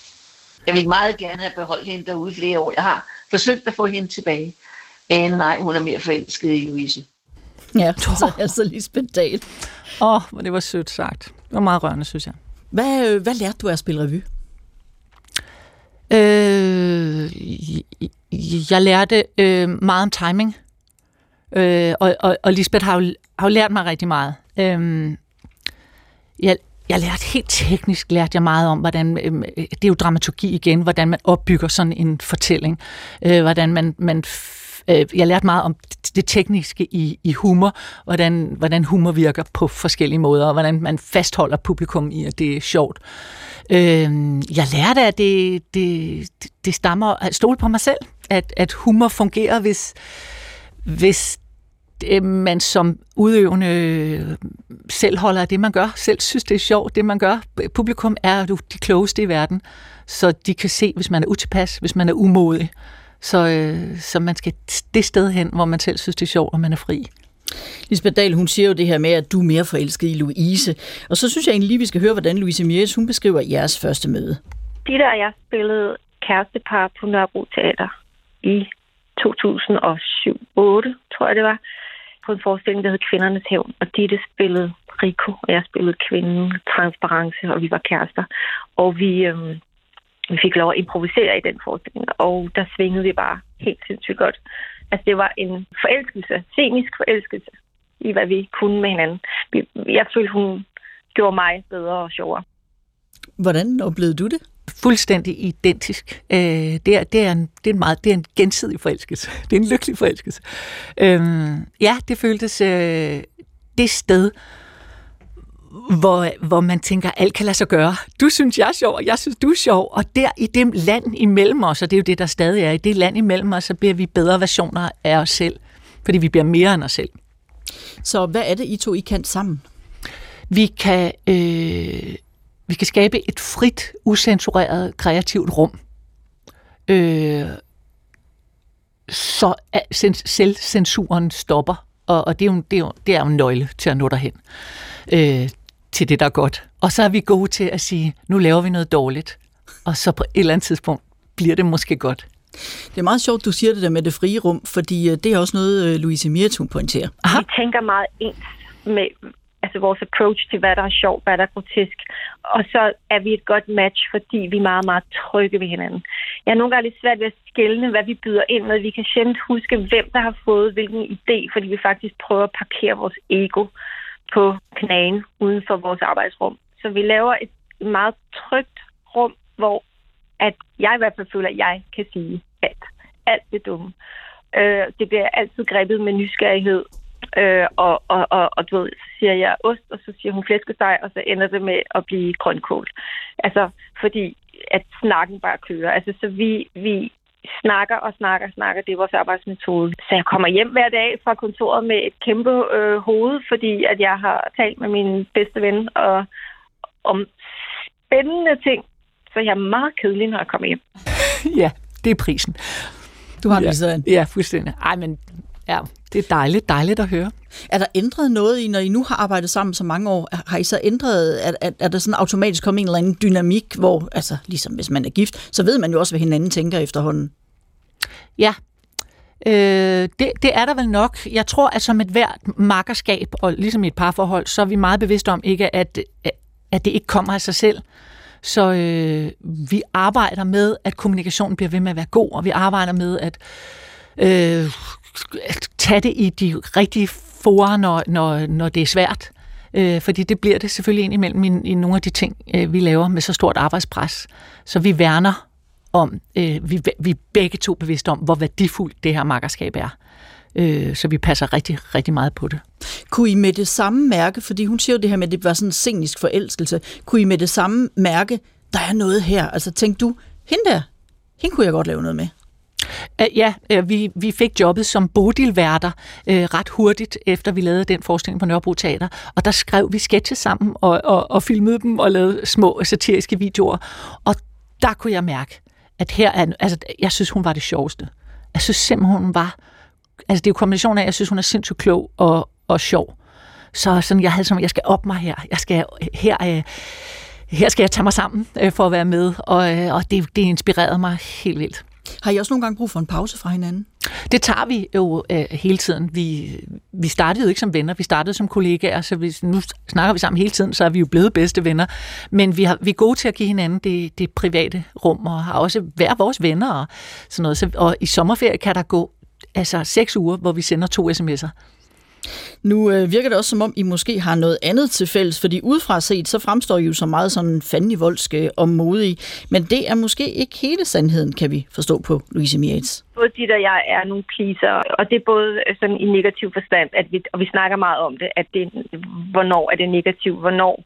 Jeg vil meget gerne have beholdt hende derude flere år. Jeg har forsøgt at få hende tilbage. Men nej, hun er mere forelsket i Louise. Ja, <laughs> så altså Lisbeth Dahl. Åh, oh, hvor det var sødt sagt. Det var meget rørende, synes jeg. Hvad, øh, hvad lærte du af at spille revy? Øh, jeg lærte øh, meget om timing. Øh, og, og, og Lisbeth har jo, har jo lært mig rigtig meget. Øh, jeg, jeg lærte helt teknisk, lærte jeg meget om, hvordan, øhm, øh, det er jo dramaturgi igen, hvordan man opbygger sådan en fortælling. Øh, hvordan man, man øh, jeg lærte meget om det tekniske i, i humor, hvordan, hvordan humor virker på forskellige måder, og hvordan man fastholder publikum i, at det er sjovt. Øh, jeg lærte, at det, det, det stammer at stole på mig selv, at, at humor fungerer, hvis, hvis man som udøvende selv holder af det, man gør, selv synes, det er sjovt, det man gør. Publikum er jo de klogeste i verden, så de kan se, hvis man er utilpas, hvis man er umodig. Så, øh, så man skal det sted hen, hvor man selv synes, det er sjovt, og man er fri. Lisbeth Dahl, hun siger jo det her med, at du er mere forelsket i Louise. Og så synes jeg egentlig lige, vi skal høre, hvordan Louise Mieres, hun beskriver jeres første møde. De der, jeg spillede kærestepar på Nørrebro Teater i 2007-2008, tror jeg det var, på en forestilling, der hed Kvindernes Hævn. Og Ditte spillede Rico, og jeg spillede kvinden, transparence, og vi var kærester. Og vi, øhm, vi fik lov at improvisere i den forestilling, og der svingede vi bare helt sindssygt godt. Altså, det var en forelskelse, scenisk forelskelse i, hvad vi kunne med hinanden. Jeg følte, hun gjorde mig bedre og sjovere. Hvordan oplevede du det? Fuldstændig identisk. Øh, det, er, det, er en, det, er en meget, det er en gensidig forelskelse. <laughs> Det er en lykkelig forelskelse. Øh, ja, det føltes øh, det sted, hvor, hvor man tænker, alt kan lade sig gøre. Du synes, jeg er sjov, og jeg synes, du er sjov. Og der i det land imellem os, og det er jo det, der stadig er, i det land imellem os, så bliver vi bedre versioner af os selv. Fordi vi bliver mere end os selv. Så hvad er det, I to I kan sammen? Vi kan, øh, vi kan skabe et frit, usensureret, kreativt rum. Øh, så selvcensuren stopper. Og, og det, er jo, det, er jo, det er jo en nøgle til at nå derhen. Øh, til det, der er godt. Og så er vi gode til at sige, nu laver vi noget dårligt. Og så på et eller andet tidspunkt bliver det måske godt. Det er meget sjovt, du siger det der med det frie rum, fordi øh, det er også noget, øh, Louise Mirtun pointerer. Aha. Vi tænker meget ens med altså vores approach til, hvad der er sjovt, hvad der er grotesk. Og så er vi et godt match, fordi vi er meget, meget trygge ved hinanden. Jeg er nogle gange lidt svært ved at skælne, hvad vi byder ind med. Vi kan sjældent huske, hvem der har fået hvilken idé, fordi vi faktisk prøver at parkere vores ego på knagen uden for vores arbejdsrum. Så vi laver et meget trygt rum, hvor at jeg i hvert fald føler, at jeg kan sige alt. Alt det dumme. Øh, det bliver altid grebet med nysgerrighed. Øh, og, og, og, og du ved, så siger jeg ost, og så siger hun flæskesteg, og så ender det med at blive grønkål. Altså, fordi at snakken bare kører. Altså, så vi, vi, snakker og snakker og snakker. Det er vores arbejdsmetode. Så jeg kommer hjem hver dag fra kontoret med et kæmpe øh, hoved, fordi at jeg har talt med min bedste ven og, om spændende ting. Så jeg er meget kedelig, når jeg kommer hjem. <laughs> ja, det er prisen. Du har ja. det sådan. Ja, fuldstændig. Ej, men ja, det er dejligt, dejligt at høre. Er der ændret noget i, når I nu har arbejdet sammen så mange år, har I så ændret, er, er, er der sådan automatisk kommet en eller anden dynamik, hvor, altså ligesom hvis man er gift, så ved man jo også, hvad hinanden tænker efterhånden? Ja, Øh, det, det er der vel nok. Jeg tror, at som et hvert makkerskab, og ligesom i et parforhold, så er vi meget bevidste om ikke, at, at det ikke kommer af sig selv. Så øh, vi arbejder med, at kommunikationen bliver ved med at være god, og vi arbejder med at øh, tage det i de rigtige forer, når, når, når det er svært. Øh, fordi det bliver det selvfølgelig ind imellem i, i nogle af de ting, øh, vi laver med så stort arbejdspres. Så vi værner om, øh, vi, vi er begge to bevidste om, hvor værdifuldt det her makkerskab er. Øh, så vi passer rigtig, rigtig meget på det. Kunne I med det samme mærke, fordi hun siger jo det her med, at det var sådan en scenisk forelskelse, kunne I med det samme mærke, der er noget her? Altså tænk du, hende der, hende kunne jeg godt lave noget med? Uh, ja, uh, vi, vi fik jobbet som bodilværter uh, ret hurtigt, efter vi lavede den forestilling på Nørrebro Teater. Og der skrev vi sketches sammen og, og, og filmede dem og lavede små satiriske videoer. Og der kunne jeg mærke, at her er... Altså, jeg synes, hun var det sjoveste. Jeg synes simpelthen, hun var... Altså, det er jo kombinationen af, at jeg synes, hun er sindssygt klog og, og sjov. Så sådan, jeg havde som, jeg skal op mig her. Jeg skal her... Øh, her skal jeg tage mig sammen øh, for at være med, og, øh, og det, det inspirerede mig helt vildt. Har I også nogle gange brug for en pause fra hinanden? Det tager vi jo øh, hele tiden. Vi, vi startede jo ikke som venner, vi startede som kollegaer, så vi, nu snakker vi sammen hele tiden, så er vi jo blevet bedste venner. Men vi, har, vi er gode til at give hinanden det, det private rum, og har også hver vores venner og sådan noget. Så, og i sommerferie kan der gå altså seks uger, hvor vi sender to sms'er. Nu øh, virker det også som om, I måske har noget andet til fælles, fordi udefra set, så fremstår I jo så meget sådan fandenivoldske og modige, men det er måske ikke hele sandheden, kan vi forstå på Louise Mietz. Både dit og jeg er nogle pleaser, og det er både sådan i negativ forstand, at vi, og vi snakker meget om det, at det, hvornår er det negativt, hvornår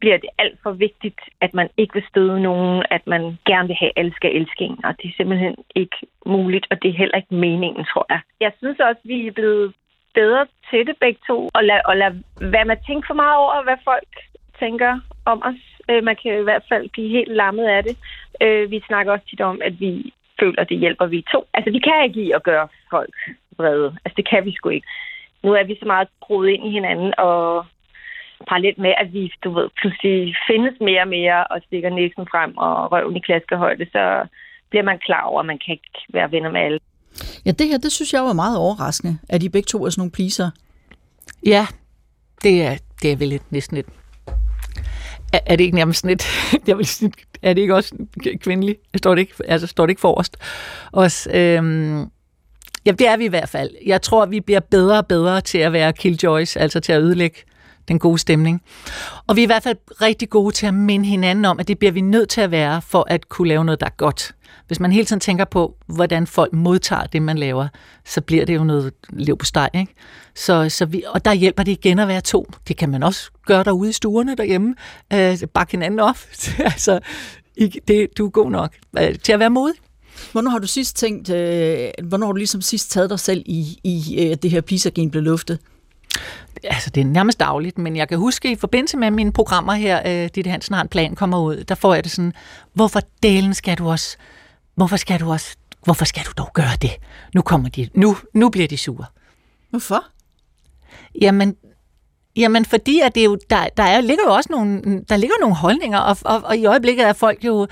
bliver det alt for vigtigt, at man ikke vil støde nogen, at man gerne vil have, at alle skal elske en, og det er simpelthen ikke muligt, og det er heller ikke meningen, tror jeg. Jeg synes også, vi er blevet bedre til det begge to, og lade, og lad være med at tænke for meget over, hvad folk tænker om os. Øh, man kan i hvert fald blive helt lammet af det. Øh, vi snakker også tit om, at vi føler, at det hjælper vi to. Altså, vi kan ikke i at gøre folk vrede. Altså, det kan vi sgu ikke. Nu er vi så meget groet ind i hinanden, og parallelt med, at vi, du ved, pludselig findes mere og mere og stikker næsen frem og røven i klaskehøjde, så bliver man klar over, at man kan ikke være venner med alle. Ja, det her, det synes jeg var meget overraskende, at de begge to er sådan nogle pleaser. Ja, det er, det er vel et, næsten et... Er, er det ikke nærmest sådan et... <laughs> Jeg vil sige, er det ikke også kvindeligt? Står det ikke, altså, står det ikke forrest? Også, øhm, ja, det er vi i hvert fald. Jeg tror, vi bliver bedre og bedre til at være killjoys, altså til at ødelægge den gode stemning. Og vi er i hvert fald rigtig gode til at minde hinanden om, at det bliver vi nødt til at være, for at kunne lave noget, der er godt. Hvis man hele tiden tænker på, hvordan folk modtager det, man laver, så bliver det jo noget liv på steg. Ikke? Så, så vi, og der hjælper det igen at være to. Det kan man også gøre derude i stuerne derhjemme. Øh, bakke hinanden op. <laughs> altså, det, du er god nok øh, til at være modig. Hvornår har du sidst tænkt, øh, hvornår har du ligesom sidst taget dig selv i, i øh, det her pizza blev luftet? Altså det er nærmest dagligt, men jeg kan huske i forbindelse med mine programmer her, øh, Ditte Hansen har en plan kommer ud, der får jeg det sådan, hvorfor delen skal du også, hvorfor skal du også, hvorfor skal du dog gøre det? Nu kommer de, nu, nu bliver de sure. Hvorfor? Jamen, Jamen, fordi at det jo, der, der er, ligger jo også nogle, der ligger nogle holdninger, og, og, og i øjeblikket er folk jo,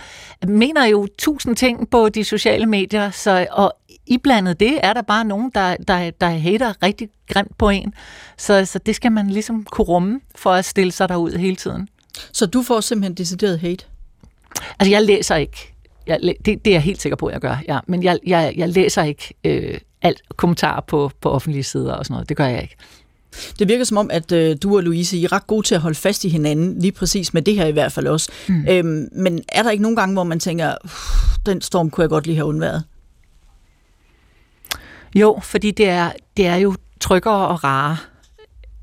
mener jo tusind ting på de sociale medier, så, og iblandet det er der bare nogen, der, der, der hater rigtig grimt på en. Så, så det skal man ligesom kunne rumme, for at stille sig derud hele tiden. Så du får simpelthen decideret hate? Altså, jeg læser ikke. Jeg, det, det er jeg helt sikker på, at jeg gør, ja. Men jeg, jeg, jeg læser ikke øh, alt kommentarer på, på offentlige sider og sådan noget. Det gør jeg ikke. Det virker som om, at øh, du og Louise I er ret gode til at holde fast i hinanden, lige præcis med det her i hvert fald også. Mm. Øhm, men er der ikke nogen gange, hvor man tænker, den storm kunne jeg godt lige have undværet? Jo, fordi det er, det er jo tryggere og rare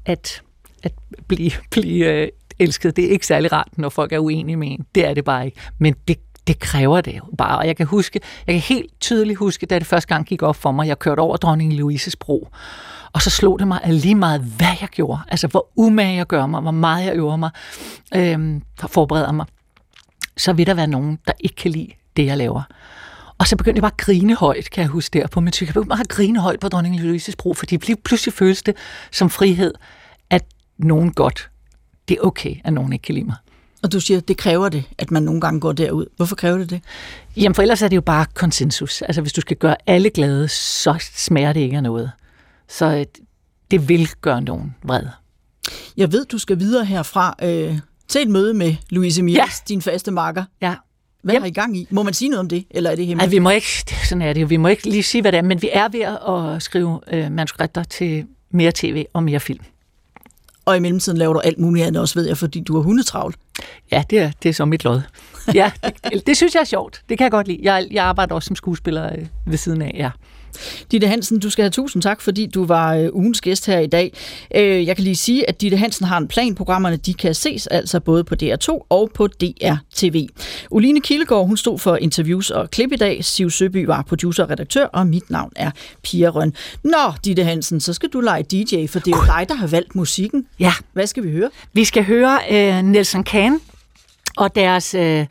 at, at blive, blive øh, elsket. Det er ikke særlig rart, når folk er uenige med en. Det er det bare ikke. Men det, det kræver det jo bare. Og jeg kan huske, jeg kan helt tydeligt huske, da det første gang gik op for mig, jeg kørte over dronning Louises bro. Og så slog det mig lige meget, hvad jeg gjorde. Altså, hvor umage jeg gør mig, hvor meget jeg øver mig, øh, forbereder mig. Så vil der være nogen, der ikke kan lide det, jeg laver. Og så begyndte jeg bare at grine højt, kan jeg huske der på min Jeg begyndte bare at grine højt på dronning Louise's bro, fordi pludselig føles det som frihed, at nogen godt, det er okay, at nogen ikke kan lide mig. Og du siger, det kræver det, at man nogle gange går derud. Hvorfor kræver det det? Jamen for ellers er det jo bare konsensus. Altså hvis du skal gøre alle glade, så smager det ikke af noget. Så øh, det vil gøre nogen vred. Jeg ved, du skal videre herfra øh, til et møde med Louise Mies, ja. din faste makker. Ja. Hvad yep. har I gang i? Må man sige noget om det, eller er det hemmeligt? Nej, vi må ikke, sådan er det jo, vi må ikke lige sige, hvad det er, men vi er ved at skrive øh, manuskripter til mere tv og mere film. Og i mellemtiden laver du alt muligt andet også, ved jeg, fordi du har hundetravlt. Ja, det er, det er så mit lod. Ja, det, det synes jeg er sjovt. Det kan jeg godt lide. Jeg, jeg arbejder også som skuespiller øh, ved siden af, ja. Ditte Hansen, du skal have tusind tak, fordi du var øh, ugens gæst her i dag. Øh, jeg kan lige sige, at Ditte Hansen har en plan. Programmerne de kan ses altså både på DR2 og på DR-TV. Uline Kildegård, hun stod for interviews og klip i dag. Siv Søby var producer og redaktør, og mit navn er Pia Røn. Nå, Ditte Hansen, så skal du lege DJ, for det er jo dig, der har valgt musikken. Ja. Hvad skal vi høre? Vi skal høre uh, Nelson Kahn og deres... Uh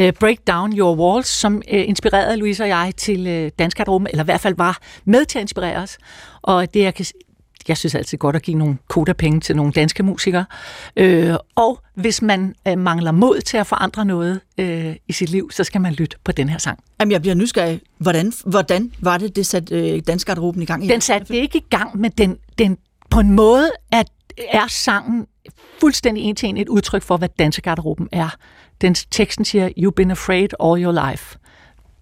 uh, Break Down Your Walls, som uh, inspirerede Louise og jeg til uh, Dansk Rum, eller i hvert fald var med til at inspirere os. Og det, jeg kan, jeg synes altid godt at give nogle koda-penge til nogle danske musikere. Øh, og hvis man øh, mangler mod til at forandre noget øh, i sit liv, så skal man lytte på den her sang. Jamen, jeg bliver nysgerrig. Hvordan, hvordan var det, det satte øh, Dansgarderoben i gang? Den satte det ikke i gang, men den, den på en måde at er sangen fuldstændig en til en et udtryk for, hvad dansegarderoben er. Den teksten siger, you've been afraid all your life.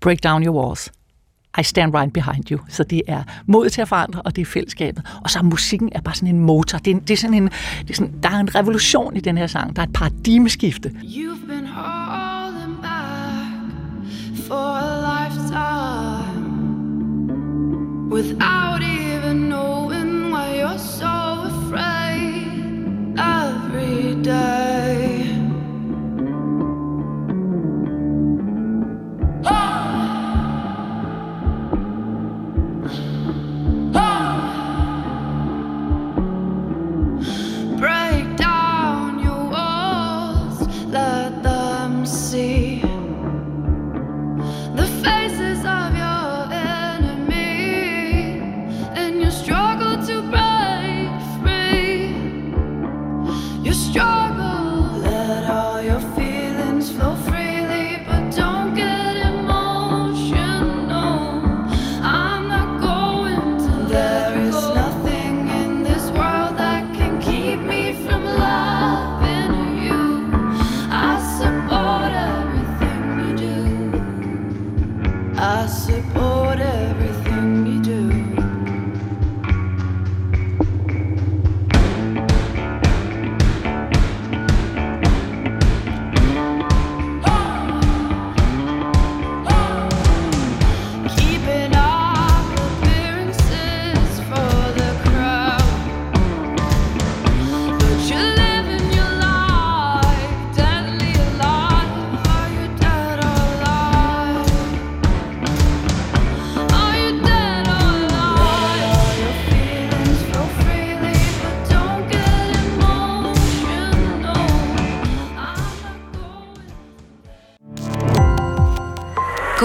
Break down your walls. I stand right behind you. Så det er mod til at forandre, og det er fællesskabet. Og så musikken er bare sådan en motor. Det er, det er sådan en, det er sådan, der er en revolution i den her sang. Der er et paradigmeskifte. You've been holding back for a lifetime without it.